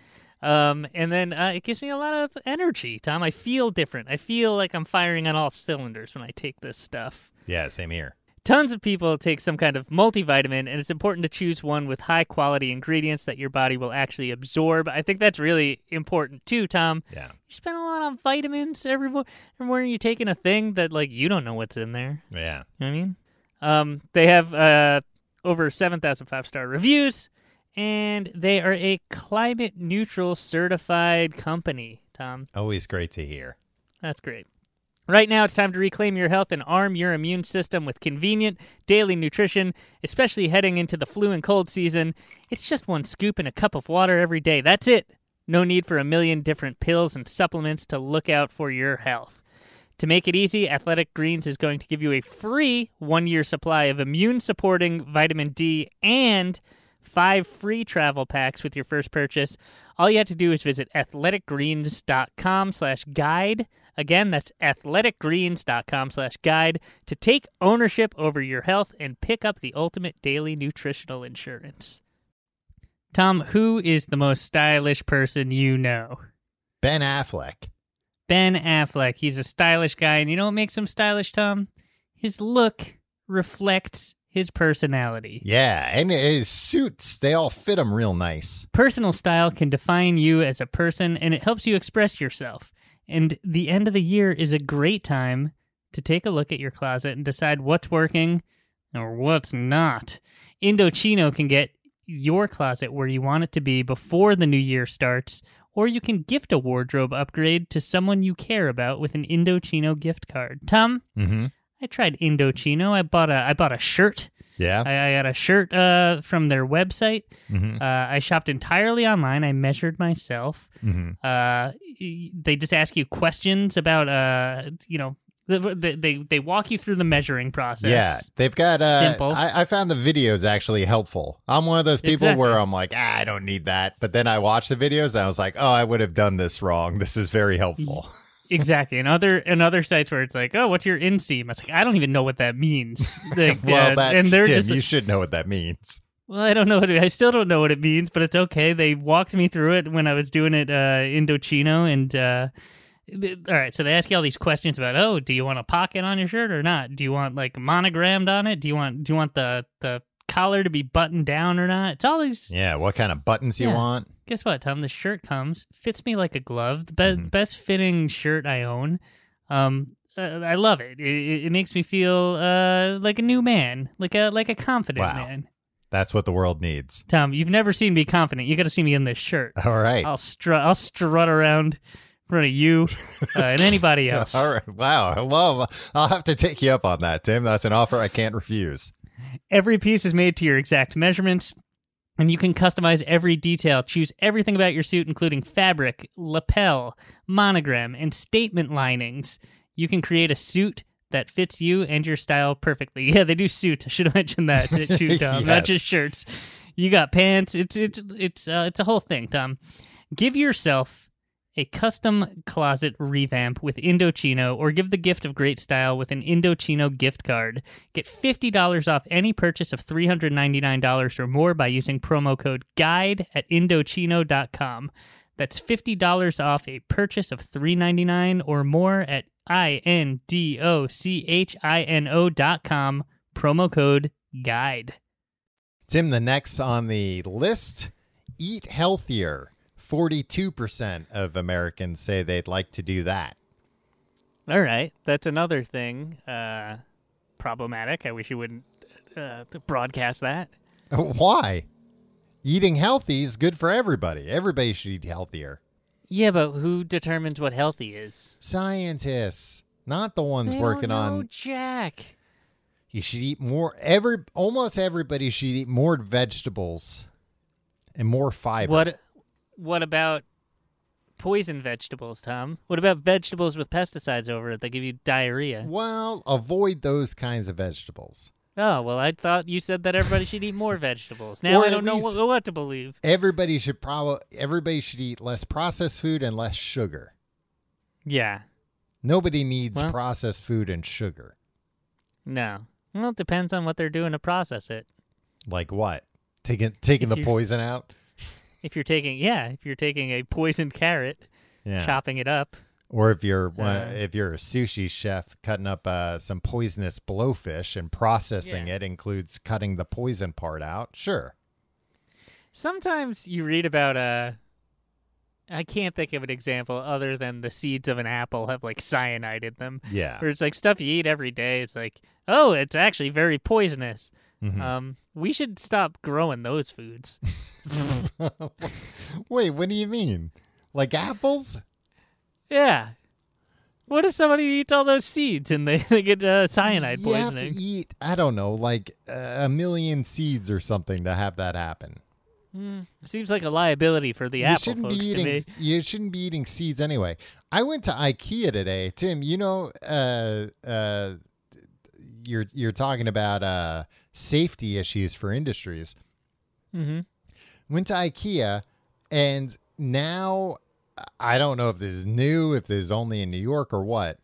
Um, and then uh, it gives me a lot of energy, Tom. I feel different. I feel like I'm firing on all cylinders when I take this stuff. Yeah, same here. Tons of people take some kind of multivitamin, and it's important to choose one with high quality ingredients that your body will actually absorb. I think that's really important too, Tom. Yeah. You spend a lot on vitamins every, mo- every morning. You're taking a thing that like you don't know what's in there. Yeah. You know what I mean? Um, they have uh, over 7,000 five star reviews, and they are a climate neutral certified company, Tom. Always great to hear. That's great. Right now, it's time to reclaim your health and arm your immune system with convenient daily nutrition, especially heading into the flu and cold season. It's just one scoop in a cup of water every day. That's it. No need for a million different pills and supplements to look out for your health. To make it easy, Athletic Greens is going to give you a free one year supply of immune supporting vitamin D and five free travel packs with your first purchase. All you have to do is visit athleticgreens.com slash guide. Again, that's athleticgreens.com slash guide to take ownership over your health and pick up the ultimate daily nutritional insurance. Tom, who is the most stylish person you know? Ben Affleck. Ben Affleck. He's a stylish guy, and you know what makes him stylish, Tom? His look reflects his personality. Yeah, and his suits, they all fit him real nice. Personal style can define you as a person, and it helps you express yourself. And the end of the year is a great time to take a look at your closet and decide what's working or what's not. Indochino can get your closet where you want it to be before the new year starts, or you can gift a wardrobe upgrade to someone you care about with an Indochino gift card. Tom, Mm-hmm. I tried Indochino. I bought a I bought a shirt. Yeah. I, I got a shirt uh, from their website. mm-hmm. Uh, I shopped entirely online. I measured myself. Mm-hmm. Uh, they just ask you questions about uh, you know, they they, they walk you through the measuring process. Yeah, they've got. Uh, Simple. I, I found the videos actually helpful. I'm one of those people Exactly. where I'm like, ah, I don't need that, but then I watch the videos and I was like, oh, I would have done this wrong. This is very helpful. Exactly, and other and other sites where it's like, oh, what's your inseam? It's like I don't even know what that means. <laughs> Like, well, uh, that's and they're Tim. just you should know what that means. well, I don't know what it, I still don't know what it means, but it's okay. They walked me through it when I was doing it uh, Indochino, and uh, th- all right. So they ask you all these questions about, oh, do you want a pocket on your shirt or not? Do you want like monogrammed on it? Do you want do you want the the collar to be buttoned down or not? It's all these. Yeah, what kind of buttons you Yeah. want? Guess what, Tom? The shirt comes, fits me like a glove. The be- Mhm. best fitting shirt I own. Um, uh, I love it. It, it. it makes me feel uh like a new man, like a like a confident Wow. man. That's what the world needs. Tom, you've never seen me confident. You got to see me in this shirt. All right. I'll strut. I'll strut around in front of you uh, and anybody <laughs> else. All right. Wow. Well, I'll have to take you up on that, Tim. That's an offer I can't refuse. Every piece is made to your exact measurements, and you can customize every detail. Choose everything about your suit, including fabric, lapel, monogram, and statement linings. You can create a suit that fits you and your style perfectly. <laughs> Yeah, they do suits. I should have mentioned that <laughs> too, Tom. Not just shirts. You got pants. It's it's it's uh, it's a whole thing, Tom. Give yourself a custom closet revamp with Indochino or give the gift of great style with an Indochino gift card. Get $50 off any purchase of $399 or more by using promo code GUIDE at Indochino.com. That's $50 off a purchase of $399 or more at I-N-D-O-C-H-I-N-O dot com. Promo code GUIDE. Tim, the next on the list eat healthier. 42% of Americans say they'd like to do that. All right, that's another thing. Uh, problematic. I wish you wouldn't uh, broadcast that. Why? Eating healthy is good for everybody. Everybody should eat healthier. Yeah, but who determines what healthy is? Scientists, not the ones working on. Jack. You should eat more. Every almost everybody should eat more vegetables and more fiber. What? What about poison vegetables, Tom? What about vegetables with pesticides over it that give you diarrhea? Well, avoid those kinds of vegetables. Oh well, I thought you said that everybody should eat more vegetables. Now Or I don't know what, what to believe. Everybody should probably everybody should eat less processed food and less sugar. Yeah. Nobody needs Well- processed food and sugar. No. Well, it depends on what they're doing to process it. Like what? Taking taking If the poison out? If you're taking, yeah, if you're taking a poisoned carrot, Yeah. chopping it up, Or if you're one- Uh, if you're a sushi chef cutting up uh, some poisonous blowfish and processing Yeah. it includes cutting the poison part out. Sure. Sometimes you read about uh I can't think of an example other than the seeds of an apple have like cyanide in them. Yeah. where it's like stuff you eat every day. It's like, oh, it's actually very poisonous. Mhm. Um, we should stop growing those foods. <laughs> <laughs> Wait, what do you mean? Like apples? yeah. What if somebody eats all those seeds and they, <laughs> they get uh, cyanide you have poisoning? to eat, I don't know, like uh, a million seeds or something to have that happen. Mm, seems like a liability for the you apple shouldn't folks be to eating. me. You shouldn't be eating seeds anyway. I went to IKEA today, Tim. You know, uh, uh, you're you're talking about uh, safety issues for industries. Mm-hmm. Went to IKEA, and now I don't know if this is new, if this is only in New York or what.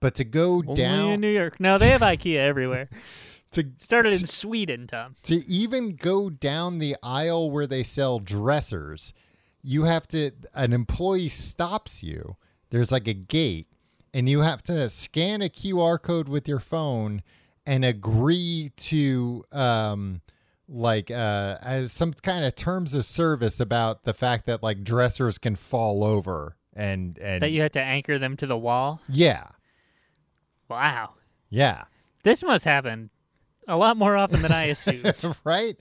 But to go Only down in New York. No, they have IKEA everywhere. <laughs> to Started in Sweden, Tom. to even go down the aisle where they sell dressers, you have to an employee stops you. There's like a gate and you have to scan a QR code with your phone and agree to um like uh as some kind of terms of service about the fact that like dressers can fall over and and That you had to anchor them to the wall. yeah. Wow. Yeah. This must happen a lot more often than I assumed. <laughs> right?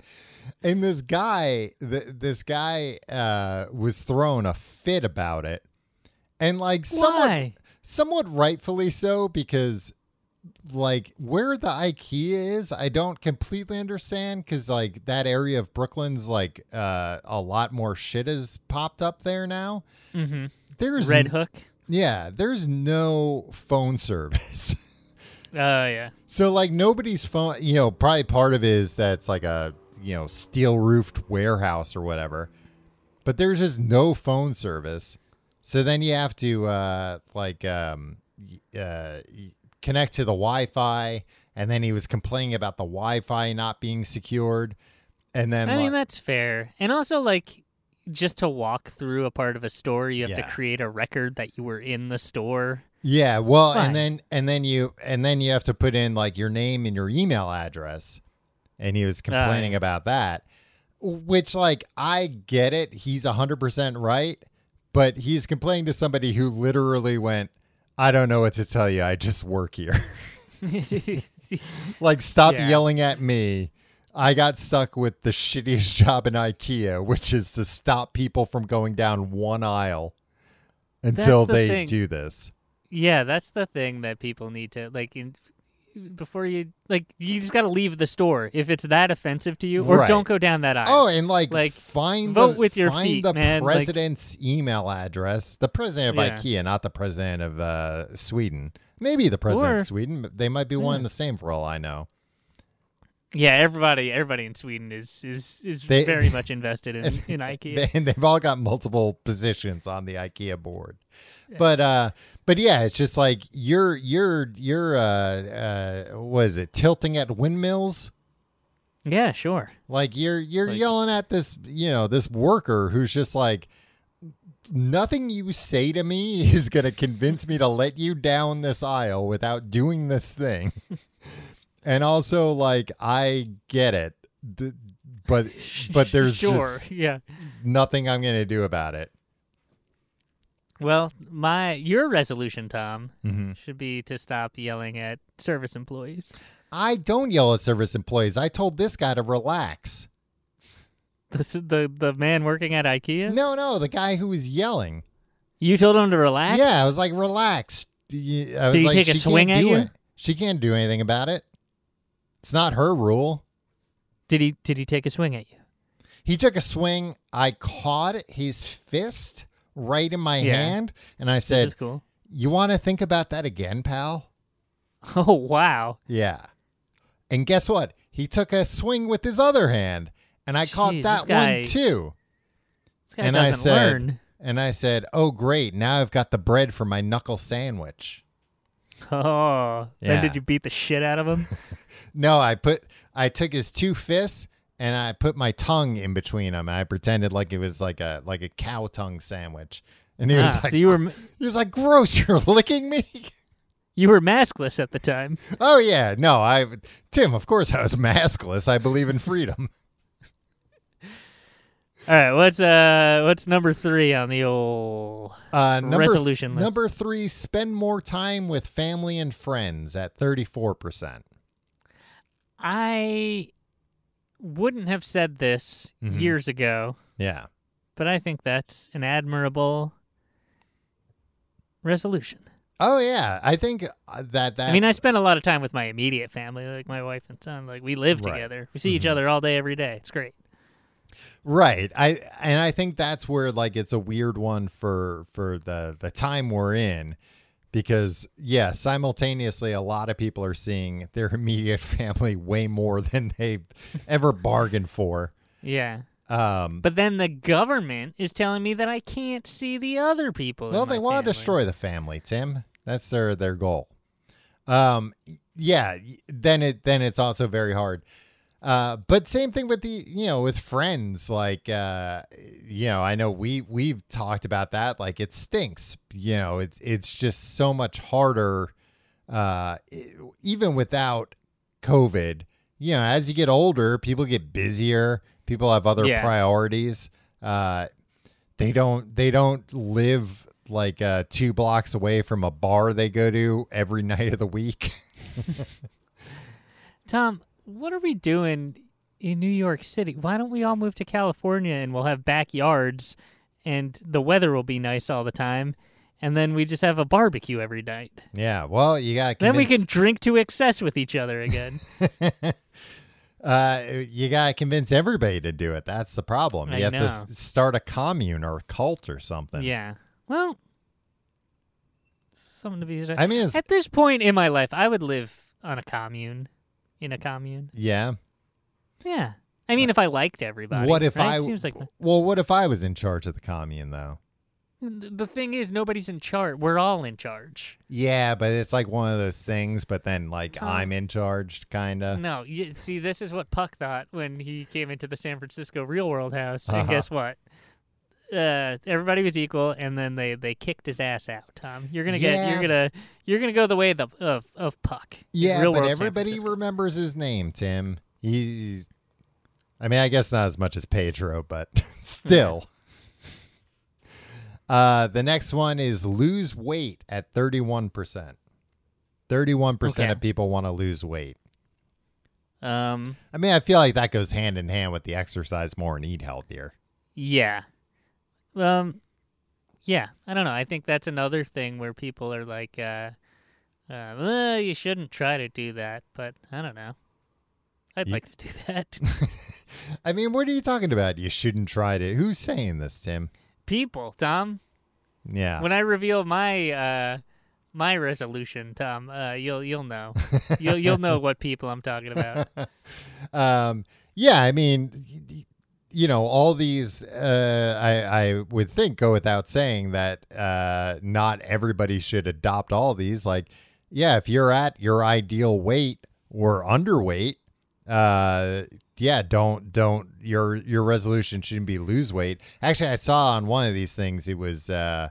and this guy, th- this guy uh, was throwing a fit about it, and like somewhat, Why? somewhat rightfully so because like where the IKEA is, I don't completely understand because like that area of Brooklyn's like uh, a lot more shit has popped up there now. Mm-hmm. There's Red n- Hook. yeah, there's no phone service. <laughs> Oh yeah. So like nobody's phone, you know, probably part of it is that it's like a, you know, steel roofed warehouse or whatever. But there's just no phone service. So then you have to uh like um uh connect to the Wi-Fi and then he was complaining about the Wi-Fi not being secured. And then I mean that's fair, and also like just to walk through a part of a store, you have Yeah. to create a record that you were in the store. Yeah, well, Fine. and then and then you and then you have to put in like your name and your email address. And he was complaining yeah. about that. Which like I get it, he's 100% right, but he's complaining to somebody who literally went, "I don't know what to tell you. I just work here." <laughs> like stop Yeah. yelling at me. I got stuck with the shittiest <laughs> job in IKEA, which is to stop people from going down one aisle until the they thing. do this. yeah, that's the thing that people need to like in before you like you just got to leave the store if it's that offensive to you, or Right. don't go down that aisle. Oh, and like, Like, find vote the, with your find feet, the man, like- president's email address. The president of Yeah. IKEA, not the president of uh, Sweden. Maybe the president Or- of Sweden. but They might be one Yeah. and the same for all I know. Yeah, everybody, everybody in Sweden is is is They- very <laughs> much invested in in <laughs> IKEA. They, and they've all got multiple positions on the IKEA board. But uh, but yeah, it's just like you're you're you're uh, uh, what is it? Tilting at windmills. yeah, sure. Like you're you're Like- yelling at this, you know, this worker who's just like nothing you say to me <laughs> is going to convince me to let you down this aisle without doing this thing. <laughs> and also like I get it. th- but but <laughs> there's sure, just yeah. nothing I'm going to do about it. Well, my your resolution, Tom, Mhm. should be to stop yelling at service employees. I don't yell at service employees. I told this guy to relax. <laughs> The the the man working at IKEA. No, no, the guy who was yelling. You told him to relax. Yeah, I was like, relax. Do you- I was Did he like, take a "She swing at you?" it. She can't do anything about it. It's not her rule. Did he did he take a swing at you? He took a swing. I caught his fist right in my Yeah. hand, and I This said, is cool. "You want to think about that again, pal?" <laughs> Oh wow. Yeah. And guess what? He took a swing with his other hand, and I caught that guy- one too. This guy And I said- learn. And I said, "Oh, great! Now I've got the bread for my knuckle sandwich." <laughs> Oh, Yeah. then did you beat the shit out of him? <laughs> No, I put I took his two fists and I put my tongue in between them. I pretended like it was like a like a cow tongue sandwich. And he was Ah, like so you were he was like, "Gross, <laughs> you're licking me." you were maskless at the time. oh yeah, no, I Tim, of course I was maskless. I believe in freedom. <laughs> All right, what's uh what's number three on the old Uh, number Resolution list. number three: spend more time with family and friends at thirty four percent. I wouldn't have said this Mhm. years ago, Yeah, but I think that's an admirable resolution. Oh yeah, I think uh, that that. I mean, I spend a lot of time with my immediate family, like my wife and son. Like we live Right. together. We see each Mhm. other all day, every day. It's great. Right. I and I think that's where like it's a weird one for for the the time we're in because yeah, simultaneously a lot of people are seeing their <laughs> immediate family way more than they've ever <laughs> bargained for. Yeah. Um But then the government is telling me that I can't see the other people. well, they want to destroy the family, Tim. That's their their goal. Um yeah, then it then it's also very hard. Uh, but same thing with the you know with friends like uh, you know I know we we've talked about that like it stinks you know it's it's just so much harder uh, e- even without COVID you know as you get older people get busier people have other Yeah. priorities uh, they don't they don't live like uh, two blocks away from a bar they go to every <laughs> night of the week Tom, what are we doing in New York City. Why don't we all move to California and we'll have backyards and the weather will be nice all the time and then we just have a barbecue every night. Yeah. Well, you got to Then we can drink to excess with each other again. <laughs> uh, you got to convince everybody to do it. That's the problem. You I have know. to s- start a commune or a cult or something. yeah. Well, something to be I mean, it's, At this point in my life, I would live on a commune, in a commune. yeah. Yeah. I mean, if I liked everybody. What if right? I? Seems like well, what if I was in charge of the commune though? the thing is, nobody's in charge. We're all in charge. Yeah, but it's like one of those things. But then, like. I'm in charge, kind of. No, you, see, this is what Puck thought when he came into the San Francisco Real World house. And Uh-huh. guess what? Uh, everybody was equal, and then they, they kicked his ass out. Tom, you're gonna get Yeah. you're gonna you're gonna go the way of the, of of Puck. Yeah, Real but World everybody remembers his name, Tim. He, I mean, I guess not as much as Pedro, but <laughs> still. uh, the next one is lose weight at 31%. 31% of people want to lose weight. Um, I mean, I feel like that goes hand in hand with the exercise more and eat healthier. Yeah. Um yeah, I don't know. I think that's another thing where people are like uh uh well, you shouldn't try to do that, but I don't know. I'd Ye- like to do <laughs> that. <laughs> I mean, what are you talking about? You shouldn't try to. Who's saying this, Tim? people, Tom, Yeah. when I reveal my uh my resolution, Tom, uh you'll you'll know. <laughs> you'll you'll know what people I'm talking about. um, yeah, I mean, you know, all these, uh, I, I would think go without saying that uh, not everybody should adopt all these. Like, yeah, if you're at your ideal weight or underweight, uh, yeah, don't don't your your resolution shouldn't be lose weight. Actually, I saw on one of these things it was uh,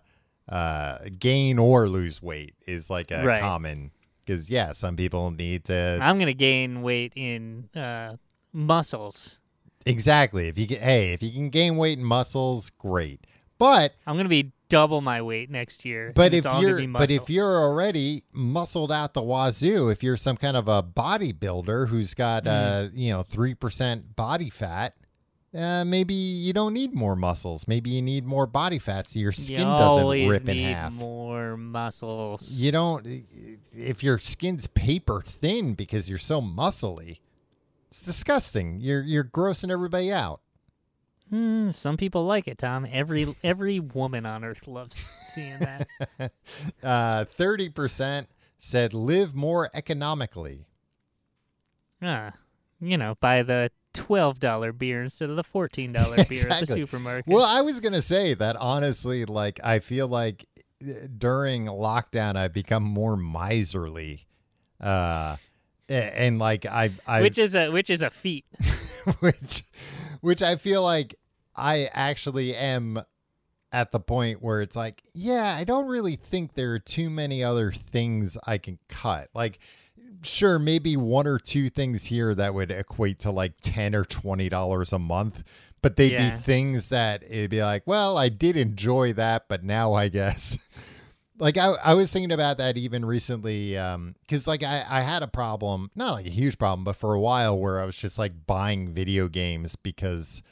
uh, gain or lose weight is like a Right. common because yeah, some people need to I'm going to gain weight in uh muscles. Exactly. If you get, hey, if you can gain weight and muscles, great. But I'm going to be double my weight next year. but if gonna you're but if you're already muscled out the wazoo, if you're some kind of a bodybuilder who's got uh Mm-hmm. you know three percent body fat, uh, maybe you don't need more muscles. Maybe you need more body fat so your skin you doesn't rip in need half. more muscles. You don't if your skin's paper thin because you're so muscly. It's disgusting. You're you're grossing everybody out. Hmm, some people like it, Tom. Every every woman on earth loves seeing that. <laughs> Uh, 30% said live more economically. ah, you know, buy the twelve dollar beer instead of the fourteen dollar <laughs> beer at the supermarket. Well, I was going to say that honestly, like, I feel like uh, during lockdown, I've become more miserly. Uh, and like I, I, which is a which is a feat. <laughs> which, which I feel like I actually am at the point where it's like, yeah, I don't really think there are too many other things I can cut. Like, sure, maybe one or two things here that would equate to like ten or twenty dollars a month, but they'd Yeah. be things that it'd be like, well, I did enjoy that, but now I guess. <laughs> Like I, I was thinking about that even recently, because like I, I had a problem, not like a huge problem, but for a while where I was just like buying video games because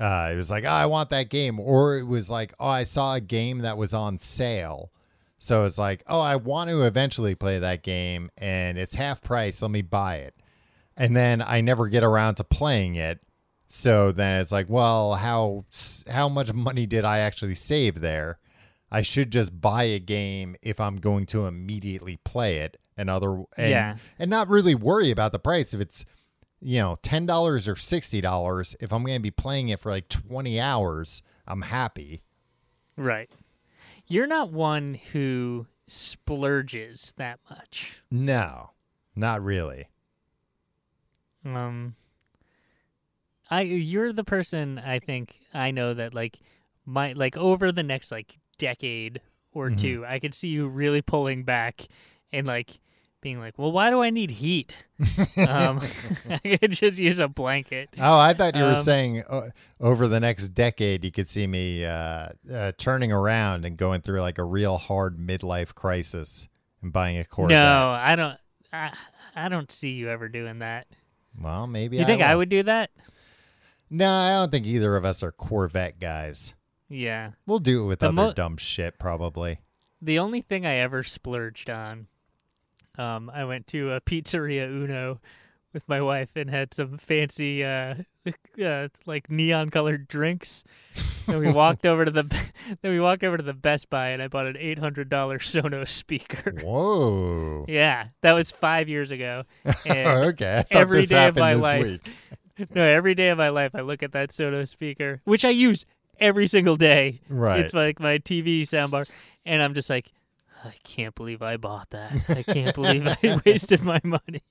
uh, it was like, oh, I want that game, or it was like, oh, I saw a game that was on sale, so it's like, oh, I want to eventually play that game, and it's half price. Let me buy it, and then I never get around to playing it. So then it's like, well, how how much money did I actually save there? I should just buy a game if I'm going to immediately play it, and other and, Yeah. and not really worry about the price if it's you know ten dollars or sixty dollars. If I'm going to be playing it for like twenty hours, I'm happy. Right. You're not one who splurges that much. No, not really. Um I you're the person I think I know that like my like over the next like decade or Mhm. two, I could see you really pulling back and like being like, "Well, why do I need heat? um, <laughs> I could just use a blanket." Oh, I thought you were Um, saying uh, over the next decade you could see me uh, uh, turning around and going through like a real hard midlife crisis and buying a Corvette. No, I don't. I, I don't see you ever doing that. Well, maybe. You think I would do that? No, I don't think either of us are Corvette guys. Yeah. We'll do it with The other mo- dumb shit, probably. The only thing I ever splurged on, um, I went to a pizzeria Uno with my wife and had some fancy, uh, <laughs> uh like neon colored drinks. And we <laughs> walked over to the, <laughs> then we walked over to the Best Buy and I bought an eight hundred dollar Sonos speaker. Whoa. yeah, that was five years ago. And okay. Every day of my life. no, every day of my life I look at that Sonos speaker, which I use every single day. Right. It's like my TV soundbar, and I'm just like, I can't believe I bought that. I can't believe I <laughs> wasted my money.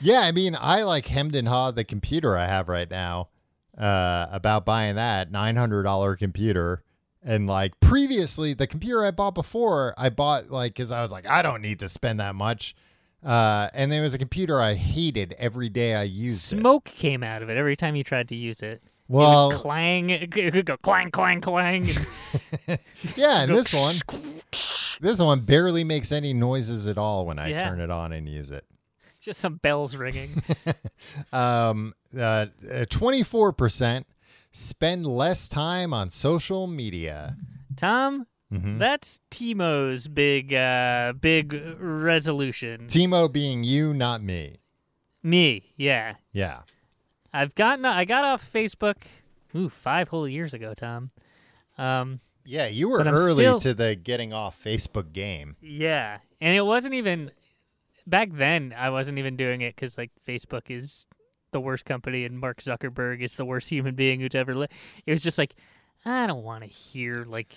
Yeah, I mean, I like hemmed and hawed the computer I have right now uh, about buying that $900 computer. And like previously, the computer I bought before, I bought like because I was like, I don't need to spend that much. Uh, and it was a computer I hated every day I used it. Smoke came out of it every time you tried to use it. Well, clang, it would go clang, clang, clang. <laughs> yeah, and this one, this one barely makes any noises at all when I Yeah. turn it on and use it. just some bells ringing. <laughs> um, uh, twenty-four percent spend less time on social media. Tom, Mhm. that's Timo's big, uh, big resolution. Timo being you, not me. Me, yeah. Yeah. I've gotten, I got off Facebook, ooh, five whole years ago, Tom. Um, Yeah, you were early still- to the getting off Facebook game. Yeah, and it wasn't even back then. I wasn't even doing it because like Facebook is the worst company, and Mark Zuckerberg is the worst human being who's ever lived. It was just like I don't want to hear like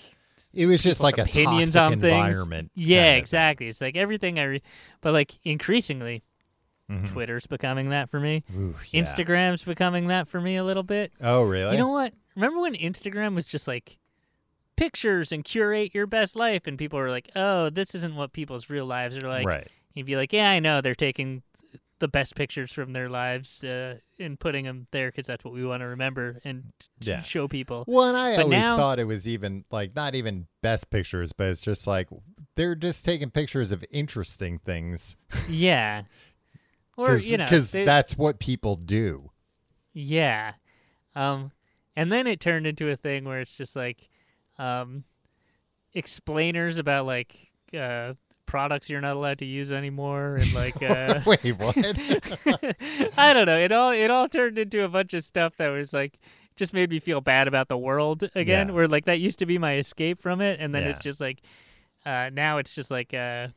It was just like opinions toxic on things. environment. Yeah, kind of thing. exactly. It's like everything I, re- but like increasingly, Mhm. Twitter's becoming that for me. Ooh, yeah. Instagram's becoming that for me a little bit. Oh, really? You know what? Remember when Instagram was just like pictures and curate your best life, and people were like, "Oh, this isn't what people's real lives are like." right. You'd be like, "Yeah, I know they're taking the best pictures from their lives uh, and putting them there because that's what we want to remember and Yeah. show people." Well, and I But always now- thought it was even like not even best pictures, but it's just like they're just taking pictures of interesting things yeah, <laughs> or you know, because that's what people do. yeah, um, and then it turned into a thing where it's just like, um, explainers about like uh, products you're not allowed to use anymore and like. Uh, <laughs> Wait, what? <laughs> I don't know. It all it all turned into a bunch of stuff that was like just made me feel bad about the world again. Yeah. Where like that used to be my escape from it, and then it's just like uh, now it's just like uh,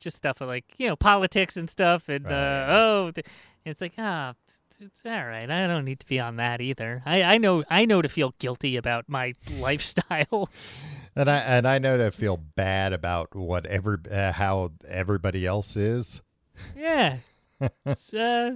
just stuff of like you know politics and stuff, and uh, oh, th- it's like ah. it's- it's all right. I don't need to be on that either. I, I know I know to feel guilty about my <laughs> lifestyle. and I and I know to feel bad about what every uh, how everybody else is. yeah. <laughs> Uh,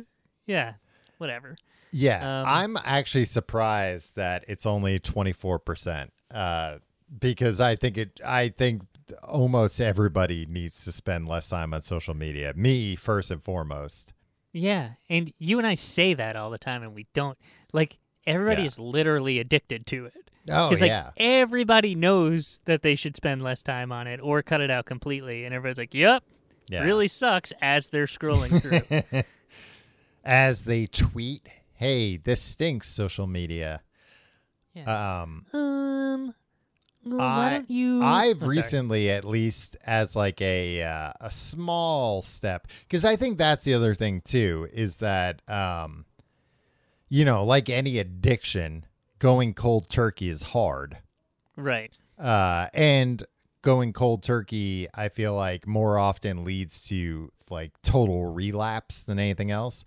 yeah. Whatever. Yeah, Um, I'm actually surprised that it's only 24%. Uh, because I think it I think almost everybody needs to spend less time on social media. Me first and foremost. Yeah, and you and I say that all the time, and we don't. Like everybody Yeah. is literally addicted to it. Oh like yeah. everybody knows that they should spend less time on it or cut it out completely, and everybody's like, "Yep, yeah. really sucks." As they're scrolling through. <laughs> As they tweet, "Hey, this stinks social media." Yeah. Um um, well, I, don't you? I've Oh, recently, at least as like a uh, a small step, because I think that's the other thing too is that um, you know, like any addiction, going cold turkey is hard, right. uh, and going cold turkey, I feel like more often leads to like total relapse than anything else.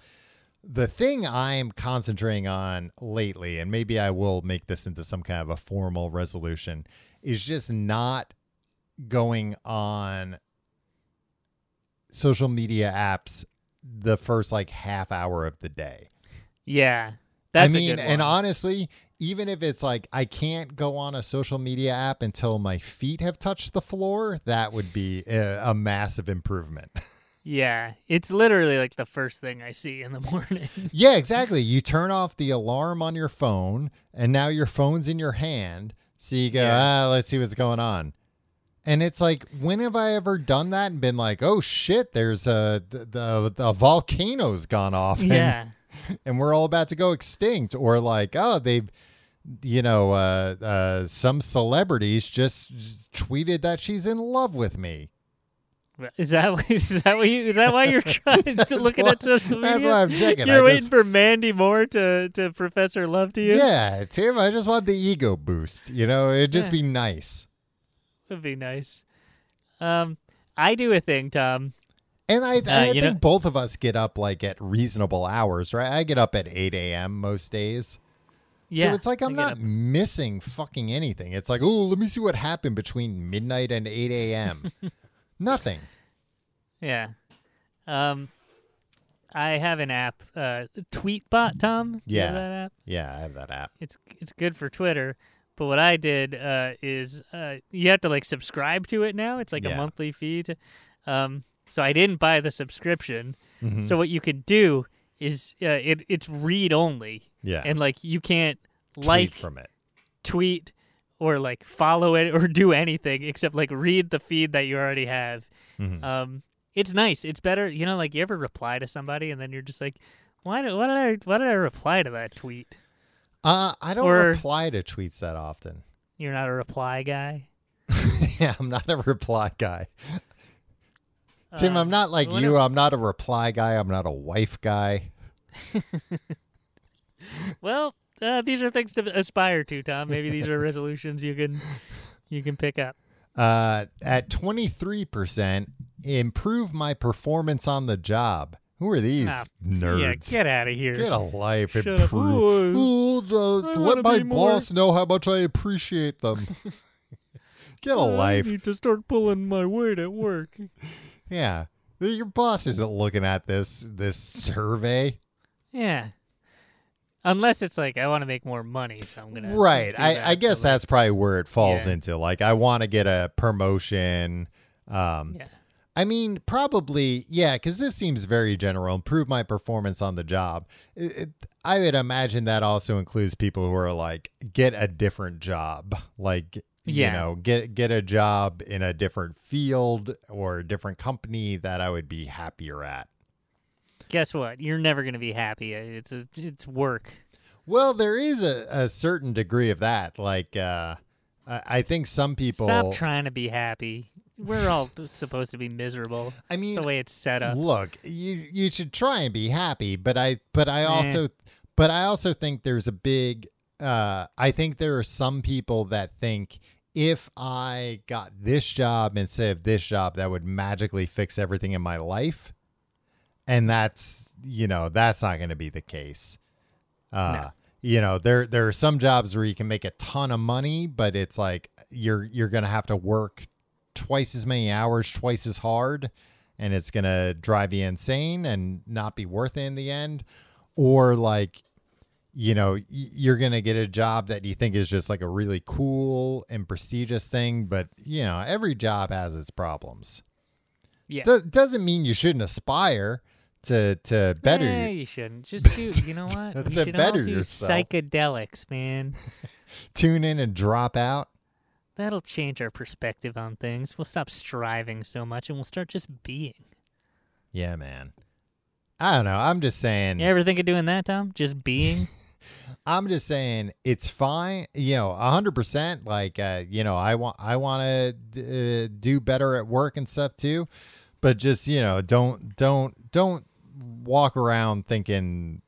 The thing I'm concentrating on lately, and maybe I will make this into some kind of a formal resolution, is just not going on social media apps the first like half hour of the day. Yeah, that's I mean, and honestly, even if it's like I can't go on a social media app until my feet have touched the floor, that would be a, a massive improvement. <laughs> yeah, it's literally like the first thing I see in the <laughs> morning. yeah, exactly. You turn off the alarm on your phone, and now your phone's in your hand. So you go, Yeah. ah, let's see what's going on. And it's like, when have I ever done that and been like, oh shit, there's a the the, volcano's gone off, and, Yeah. <laughs> and we're all about to go extinct, or like, oh, they've, you know, uh, uh, some celebrities just tweeted that she's in love with me. Is that <laughs> is that what you is that why you're trying to <laughs> looking why- at social media? <laughs> that's why I'm checking. You're I waiting just- for Mandy Moore to to profess her love to you. Yeah, Tim, I just want the ego boost. You know, it'd just Yeah. be nice. It'd be nice. Um, I do a thing, Tom. And I, I you think know- both of us get up like at reasonable hours, right? I get up at 8 a.m. most days. Yeah, so it's like I I'm not up- missing fucking anything. It's like, oh, let me see what happened between midnight and 8 a.m. Nothing. Yeah. Um, I have an app, uh, Tweetbot, Tom. Do you have Yeah. that app? Yeah, I have that app. It's it's good for Twitter. But what I did uh, is uh, you have to like subscribe to it now. It's like a Yeah. monthly fee. To, um, so I didn't buy the subscription. Mhm. So what you could do is uh, it it's read only, yeah. and like you can't Tweet like from it. tweet or like follow it or do anything except like read the feed that you already have. Mhm. Um, it's nice. It's better. You know, like you ever reply to somebody and then you're just like, why did why did I why did I reply to that tweet? Uh, I don't or- reply to tweets that often. You're not a reply guy. <laughs> yeah, I'm not a reply guy. Tim, Uh, I'm not like you. I'm not a reply guy. I'm not a wife guy. <laughs> Well, uh, these are things to aspire to, Tom. Maybe these are resolutions you can you can pick up. <laughs> Uh, at 23%, improve my performance on the job. Who are these Ah, nerds? Yeah, get out of here. Get a life. Shut. Improve. Ooh, Oh, uh, let my be more- boss know how much I appreciate them. <laughs> Get a I life. need to start pulling my weight at work. Yeah. Your boss isn't looking at this this survey. Yeah. Unless it's like I want to make more money, so I'm gonna Right. I, I guess but, like, that's probably where it falls Yeah. into. Like I want to get a promotion. Um yeah. I mean, probably, yeah, because this seems very general. Improve my performance on the job. It, it, I would imagine that also includes people who are like, get a different job, like, Yeah. you know, get get a job in a different field or a different company that I would be happier at. Guess what? You're never gonna be happy. It's a, it's work. Well, there is a, a certain degree of that. Like, uh, I, I think some people. Stop trying to be happy. We're all <laughs> supposed to be miserable. I It's mean, the way it's set up. Look, you you should try and be happy, but I but I also but I also think there's a big uh I think there are some people that think if I got this job instead of this job that would magically fix everything in my life. And that's you know, that's not going to be the case. Uh No. you know, there there are some jobs where you can make a ton of money, but it's like you're you're going to have to work twice as many hours, twice as hard, and it's going to drive you insane and not be worth it in the end. Or like, you know you're going to get a job that you think is just like a really cool and prestigious thing, but you know, every job has its problems. Yeah. Do- doesn't mean you shouldn't aspire to to better Eh, you- you shouldn't. Just do. <laughs> You know what? Should better all do yourself. psychedelics, man. <laughs> tune in and drop out. That'll change our perspective on things. We'll stop striving so much, and we'll start just being. Yeah, man. I don't know. I'm just saying. You ever think of doing that, Tom? Just being? <laughs> I'm just saying it's fine. You know, hundred percent. Like, uh, you know, I want I want to uh, do better at work and stuff too, but just you know, don't don't don't walk around thinking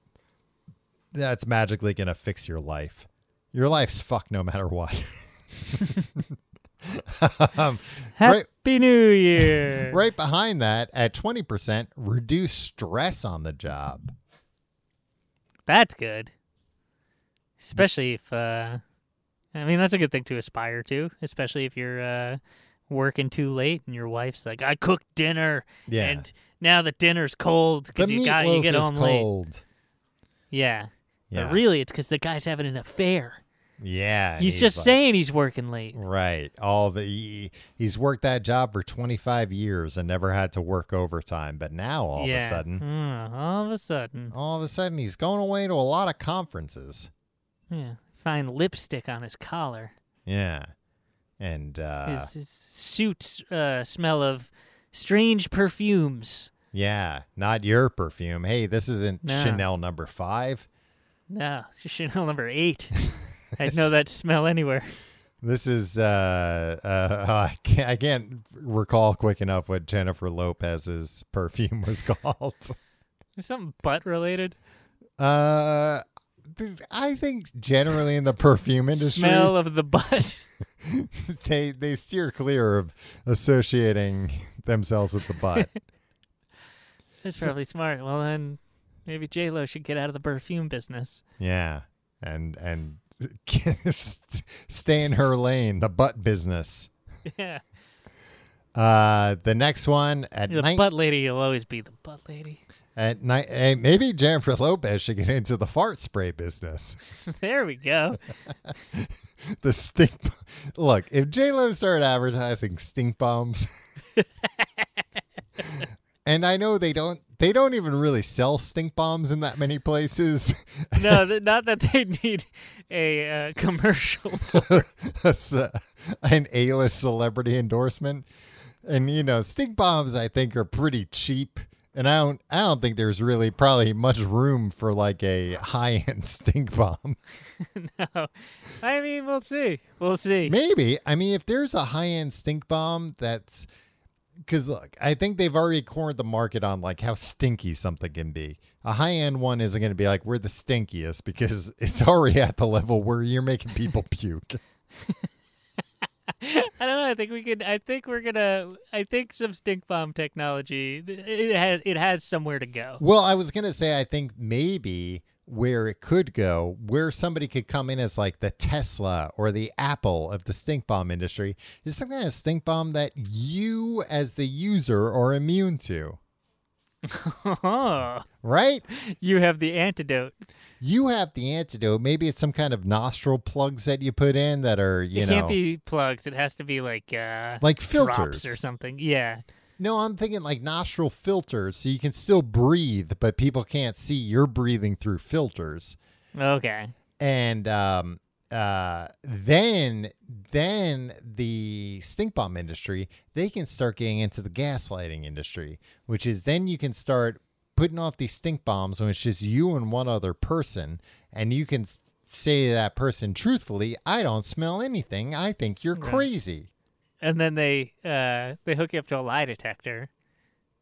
that's magically gonna fix your life. Your life's fucked no matter what. <laughs> um, right, Happy New Year! <laughs> right behind that, at twenty percent, reduce stress on the job. That's good. Especially if, uh, I mean, that's a good thing to aspire to, especially if you're uh, working too late and your wife's like, I cooked dinner, Yeah, and now the dinner's cold because you got you get home late. cold. Yeah. Yeah. But really, it's because the guy's having an affair. Yeah. and He's, just like- saying he's working late. Right. All the he, he's worked that job for 25 years and never had to work overtime, but now all yeah. of a sudden, Mm, all of a sudden. all of a sudden he's going away to a lot of conferences. Yeah. Find lipstick on his collar. Yeah. And uh, his, his suit uh, smell of strange perfumes. yeah, not your perfume. Hey, this isn't No. Chanel number five. No, <laughs> Chanel number eight. <laughs> I'd know that smell anywhere. This is uh, uh, <laughs> I can't I can't recall quick enough what Jennifer Lopez's perfume was called. Is something butt related? Uh, I think generally in the perfume <laughs> industry, Smell of the butt. <laughs> they they steer clear of associating themselves with the butt. <laughs> That's probably smart. Well, then maybe J Lo should get out of the perfume business. yeah, and and stay in her lane, the butt business. Yeah, Uh, the next one at the night butt lady You'll always be the butt lady. At night. Hey, maybe Jennifer Lopez should get into the fart spray business. <laughs> there we go. <laughs> the stink. Look, if J Lo started advertising stink bombs, <laughs> and I know they don't, they don't even really sell stink bombs in that many places. No, th- not that they need a uh, commercial. Uh, an A-list celebrity endorsement, and you know, stink bombs I think are pretty cheap. And I don't, I don't think there's really probably much room for like a high-end <laughs> stink bomb. <laughs> no, I mean we'll see. We'll see. Maybe. I mean, if there's a high end stink bomb that's because look, I think they've already cornered the market on like how stinky something can be. A high end one isn't going to be like we're the stinkiest <laughs> because it's already at the level where you're making people puke. I don't know. I think we could. I think we're gonna. I think some stink bomb technology. It has. It has somewhere to go. Well, I was to say I think maybe where it could go, where somebody could come in as like the Tesla or the Apple of the stink bomb industry, is some kind of stink bomb that you as the user are immune to. <laughs> Right? you have the antidote. You have the antidote. Maybe it's some kind of nostril plugs that you put in that are, you it know, It can't be plugs. It has to be like uh, like drops filters. or something. Yeah. No, I'm thinking like nostril filters so you can still breathe, but people can't see you're breathing through filters. Okay. And um uh then then the stink bomb industry, they can start getting into the gaslighting industry, which is then you can start putting off these stink bombs when it's just you and one other person and you can say to that person truthfully, I don't smell anything. I think you're Right. crazy. And then they uh they hook you up to a lie detector.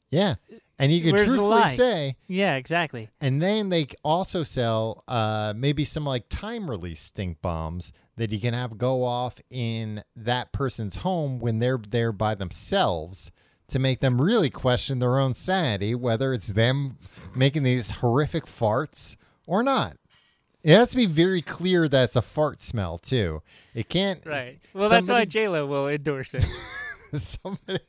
Yeah. And you can Where's truthfully say, Yeah, exactly. and then they also sell uh, maybe some like time release stink bombs that you can have go off in that person's home when they're there by themselves to make them really question their own sanity, whether it's them making these horrific farts or not. It has to be very clear that it's a fart smell too. It can't. Right. Well, that's why somebody- J Lo will endorse it. <laughs> somebody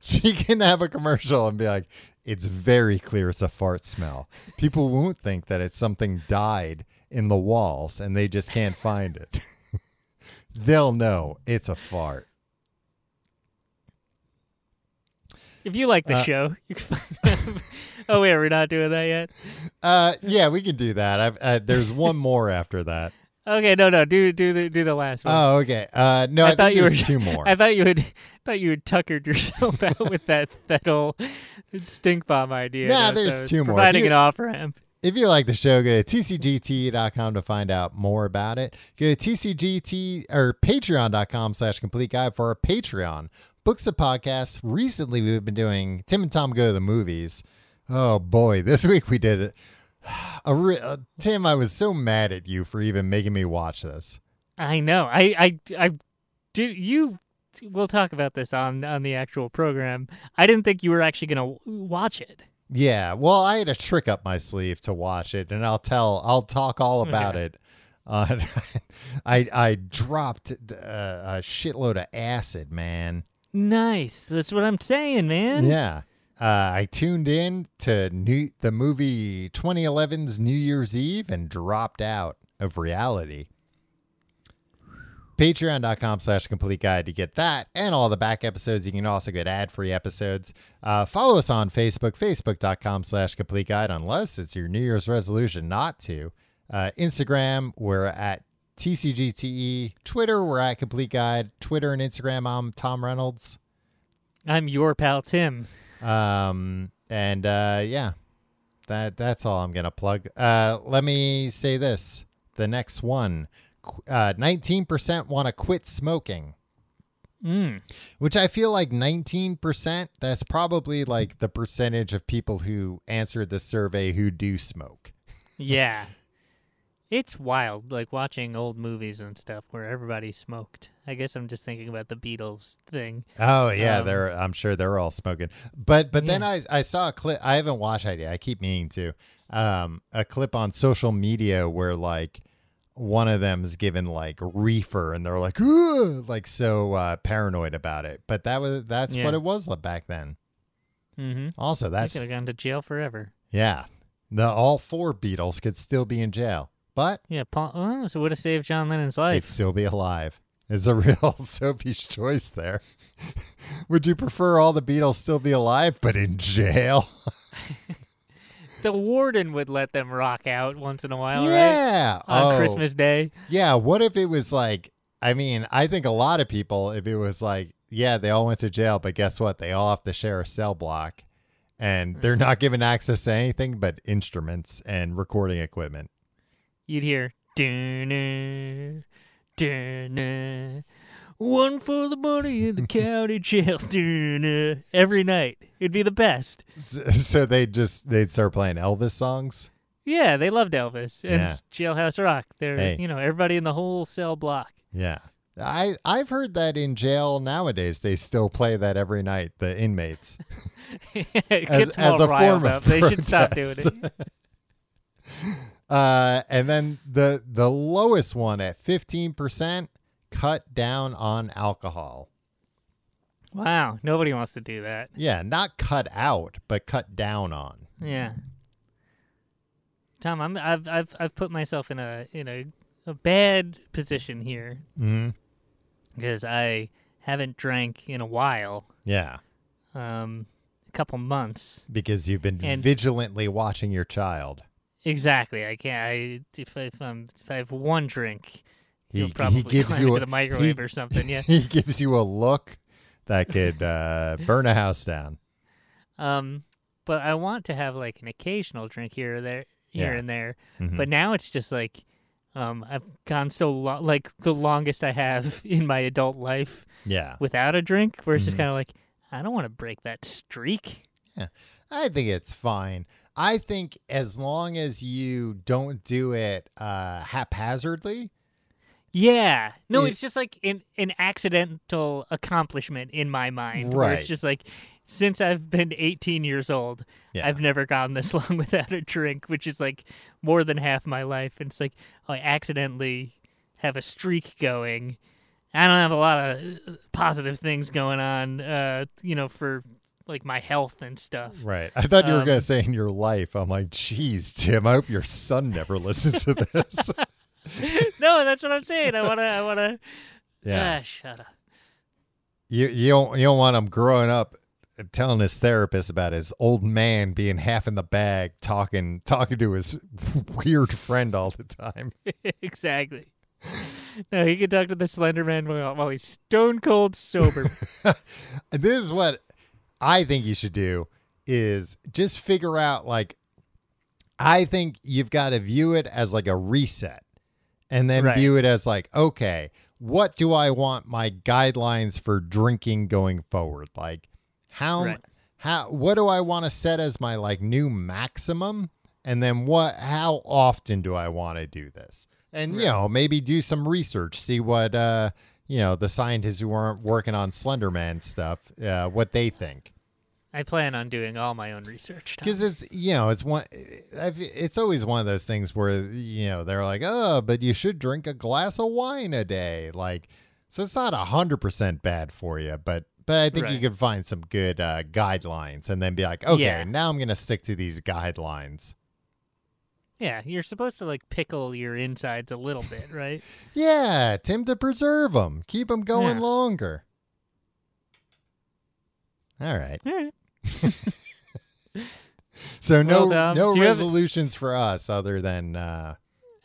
she can have a commercial and be like it's very clear it's a fart smell. People <laughs> won't think that it's something died in the walls and they just can't find it. <laughs> They'll know it's a fart. If you like the Uh, show, you can find <laughs> Oh wait, we're not doing that yet. uh yeah we can do that. I've, uh, there's one more after that Okay, no, no, do do the do the last one. oh okay uh no i, I thought you were- two <laughs> more I thought you had thought you had tuckered yourself <laughs> out with that that whole stink bomb idea. Though, there's so two more. Providing an off ramp. If you like the show, go to tcgte.com to find out more about it. Go to tcgt or patreon.com slash complete guide for our Patreon. Books and podcasts. Recently, we've been doing Tim and Tom Go to the Movies. Oh boy, this <laughs> week we did it. <sighs> A re- uh, Tim, I was so mad at you for even making me watch this. I know. I I I did you. We'll talk about this on on the actual program. I didn't think you were actually gonna watch it. Yeah, well, I had a trick up my sleeve to watch it, and I'll tell, I'll talk all about Okay. it. Uh, <laughs> I I dropped uh, a shitload of acid, man. Nice. That's what I'm saying, man. Yeah. Uh, I tuned in to new, the movie 2011's New Year's Eve and dropped out of reality. Patreon.com slash complete guide to get that and all the back episodes. You can also get ad free episodes. Uh, follow us on Facebook, facebook.com slash complete guide, unless it's your New Year's resolution not to. Uh, Instagram, we're at TCGTE. Twitter, we're at Complete Guide. Twitter and Instagram, I'm Tom Reynolds. I'm your pal Tim. Um, and uh, yeah, that that's all I'm gonna plug. Uh, let me say this: the next one, uh, 19% want to quit smoking. Mm. Which I feel like 19%, that's probably like the percentage of people who answered the survey who do smoke. Yeah. <laughs> It's wild, like watching old movies and stuff where everybody smoked. I guess I'm just thinking about the Beatles thing. Oh yeah, Um, they're I'm sure they're all smoking. But but then I I saw a clip I haven't watched it yet. I keep meaning to. Um a clip on social media where like one of them's given like reefer and they're like like so uh paranoid about it. But that was that's Yeah. what it was back then. Mm-hmm. Also, that's could have gone to jail forever. yeah. The all four Beatles could still be in jail. But Yeah, Paul. Oh, so would have saved John Lennon's life. still be alive. It's a <laughs> real Sophie's choice there. <laughs> Would you prefer all the Beatles still be alive but in jail? <laughs> The warden would let them rock out once in a while, right? yeah. On Oh, Christmas Day. Yeah. What if it was like, I mean, I think a lot of people, if it was like, yeah, they all went to jail, but guess what? They all have to share a cell block and mm. they're not given access to anything but instruments and recording equipment. You'd hear "Dun-na, dun-na, one for the money in the <laughs> county jail dun-na," every night. It'd be the best. So they just, they'd start playing Elvis songs. Yeah, they loved Elvis and Yeah. Jailhouse Rock. They're Hey. you know everybody in the whole cell block. Yeah. I, I've heard that in jail nowadays they still play that every night, the inmates. <laughs> it as, gets them as a form of up. They should stop doing protest. it. <laughs> uh, and then the the lowest one at fifteen percent, cut down on alcohol. Wow, nobody wants to do that. Yeah, not cut out, but cut down on. Yeah. Tom, I'm I've I've I've put myself in a in a, a bad position here hmm because I haven't drank in a while. Yeah, Um a couple months. because you've been And- vigilantly watching your child. Exactly. I can't I if I, if I'm if I have one drink, He, he'll probably he gives climb you a, the microwave he- or something, yeah. <laughs> he gives you a look that could uh, burn a house down. Um but I want to have like an occasional drink here or there here Yeah. and there. Mhm. But now it's just like um, I've gone so long, like the longest I have <laughs> in my adult life yeah, without a drink, where it's just Mhm. kind of like, I don't want to break that streak. Yeah, I think it's fine. I think as long as you don't do it uh, haphazardly. Yeah, no, It- it's just like an an accidental accomplishment in my mind. Where Right. it's just like, since I've been 18 years old, Yeah. I've never gone this <laughs> long without a drink, which is like more than half my life. And it's like I accidentally have a streak going. I don't have a lot of uh, positive things going on, uh, you know, for like my health and stuff. Right. I thought you were Um, going to say in your life. I'm like, geez, Tim, I hope your son never listens to this. <laughs> no, that's what I'm saying. I wanna, I wanna. yeah. Ah, shut up. You, you don't you don't want him growing up telling his therapist about his old man being half in the bag talking talking to his <laughs> weird friend all the time. <laughs> exactly. No, he can talk to the Slender Man while, while he's stone cold sober. this is what I think you should do is just figure out like I think you've got to view it as like a reset and then Right. view it as like okay, what do I want my guidelines for drinking going forward? Like how Right. how what do I want to set as my like new maximum and then what how often do I want to do this? And you know, maybe do some research, see what uh you know the scientists who weren't working on Slenderman stuff, uh, what they think. I plan on doing all my own research. Because it's you know it's one, I've- it's always one of those things where you know they're like, oh, but you should drink a glass of wine a day, like so it's not a hundred percent bad for you, but but I think you Right. could find some good uh, guidelines and then be like, okay, Yeah. now I'm gonna stick to these guidelines. Yeah, you're supposed to like pickle your insides a little bit, right? <laughs> Yeah, Tim, to preserve them, keep them going Yeah. longer. All right. All right. <laughs> So no Well, um, no do have- resolutions for us other than uh,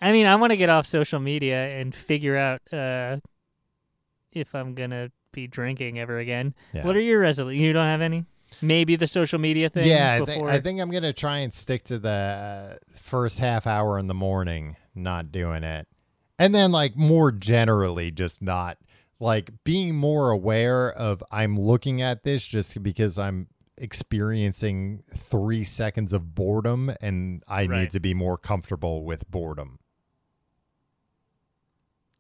I mean, I want to get off social media and figure out uh, if I'm gonna be drinking ever again. Yeah. What are your resolutions? You don't have any? Maybe the social media thing. yeah, I, I think I'm gonna try and stick to the uh, first half hour in the morning, not doing it, and then like more generally, just not like being more aware of I'm looking at this just because I'm experiencing three seconds of boredom, and I Right. need to be more comfortable with boredom.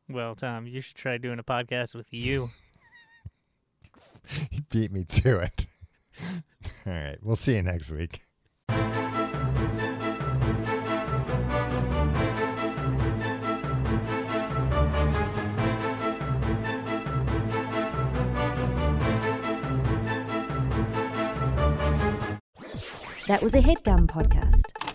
Well, Tom, you should try doing a podcast with you. <laughs> He beat me to it. <laughs> All right, we'll see you next week. That was a HeadGum podcast.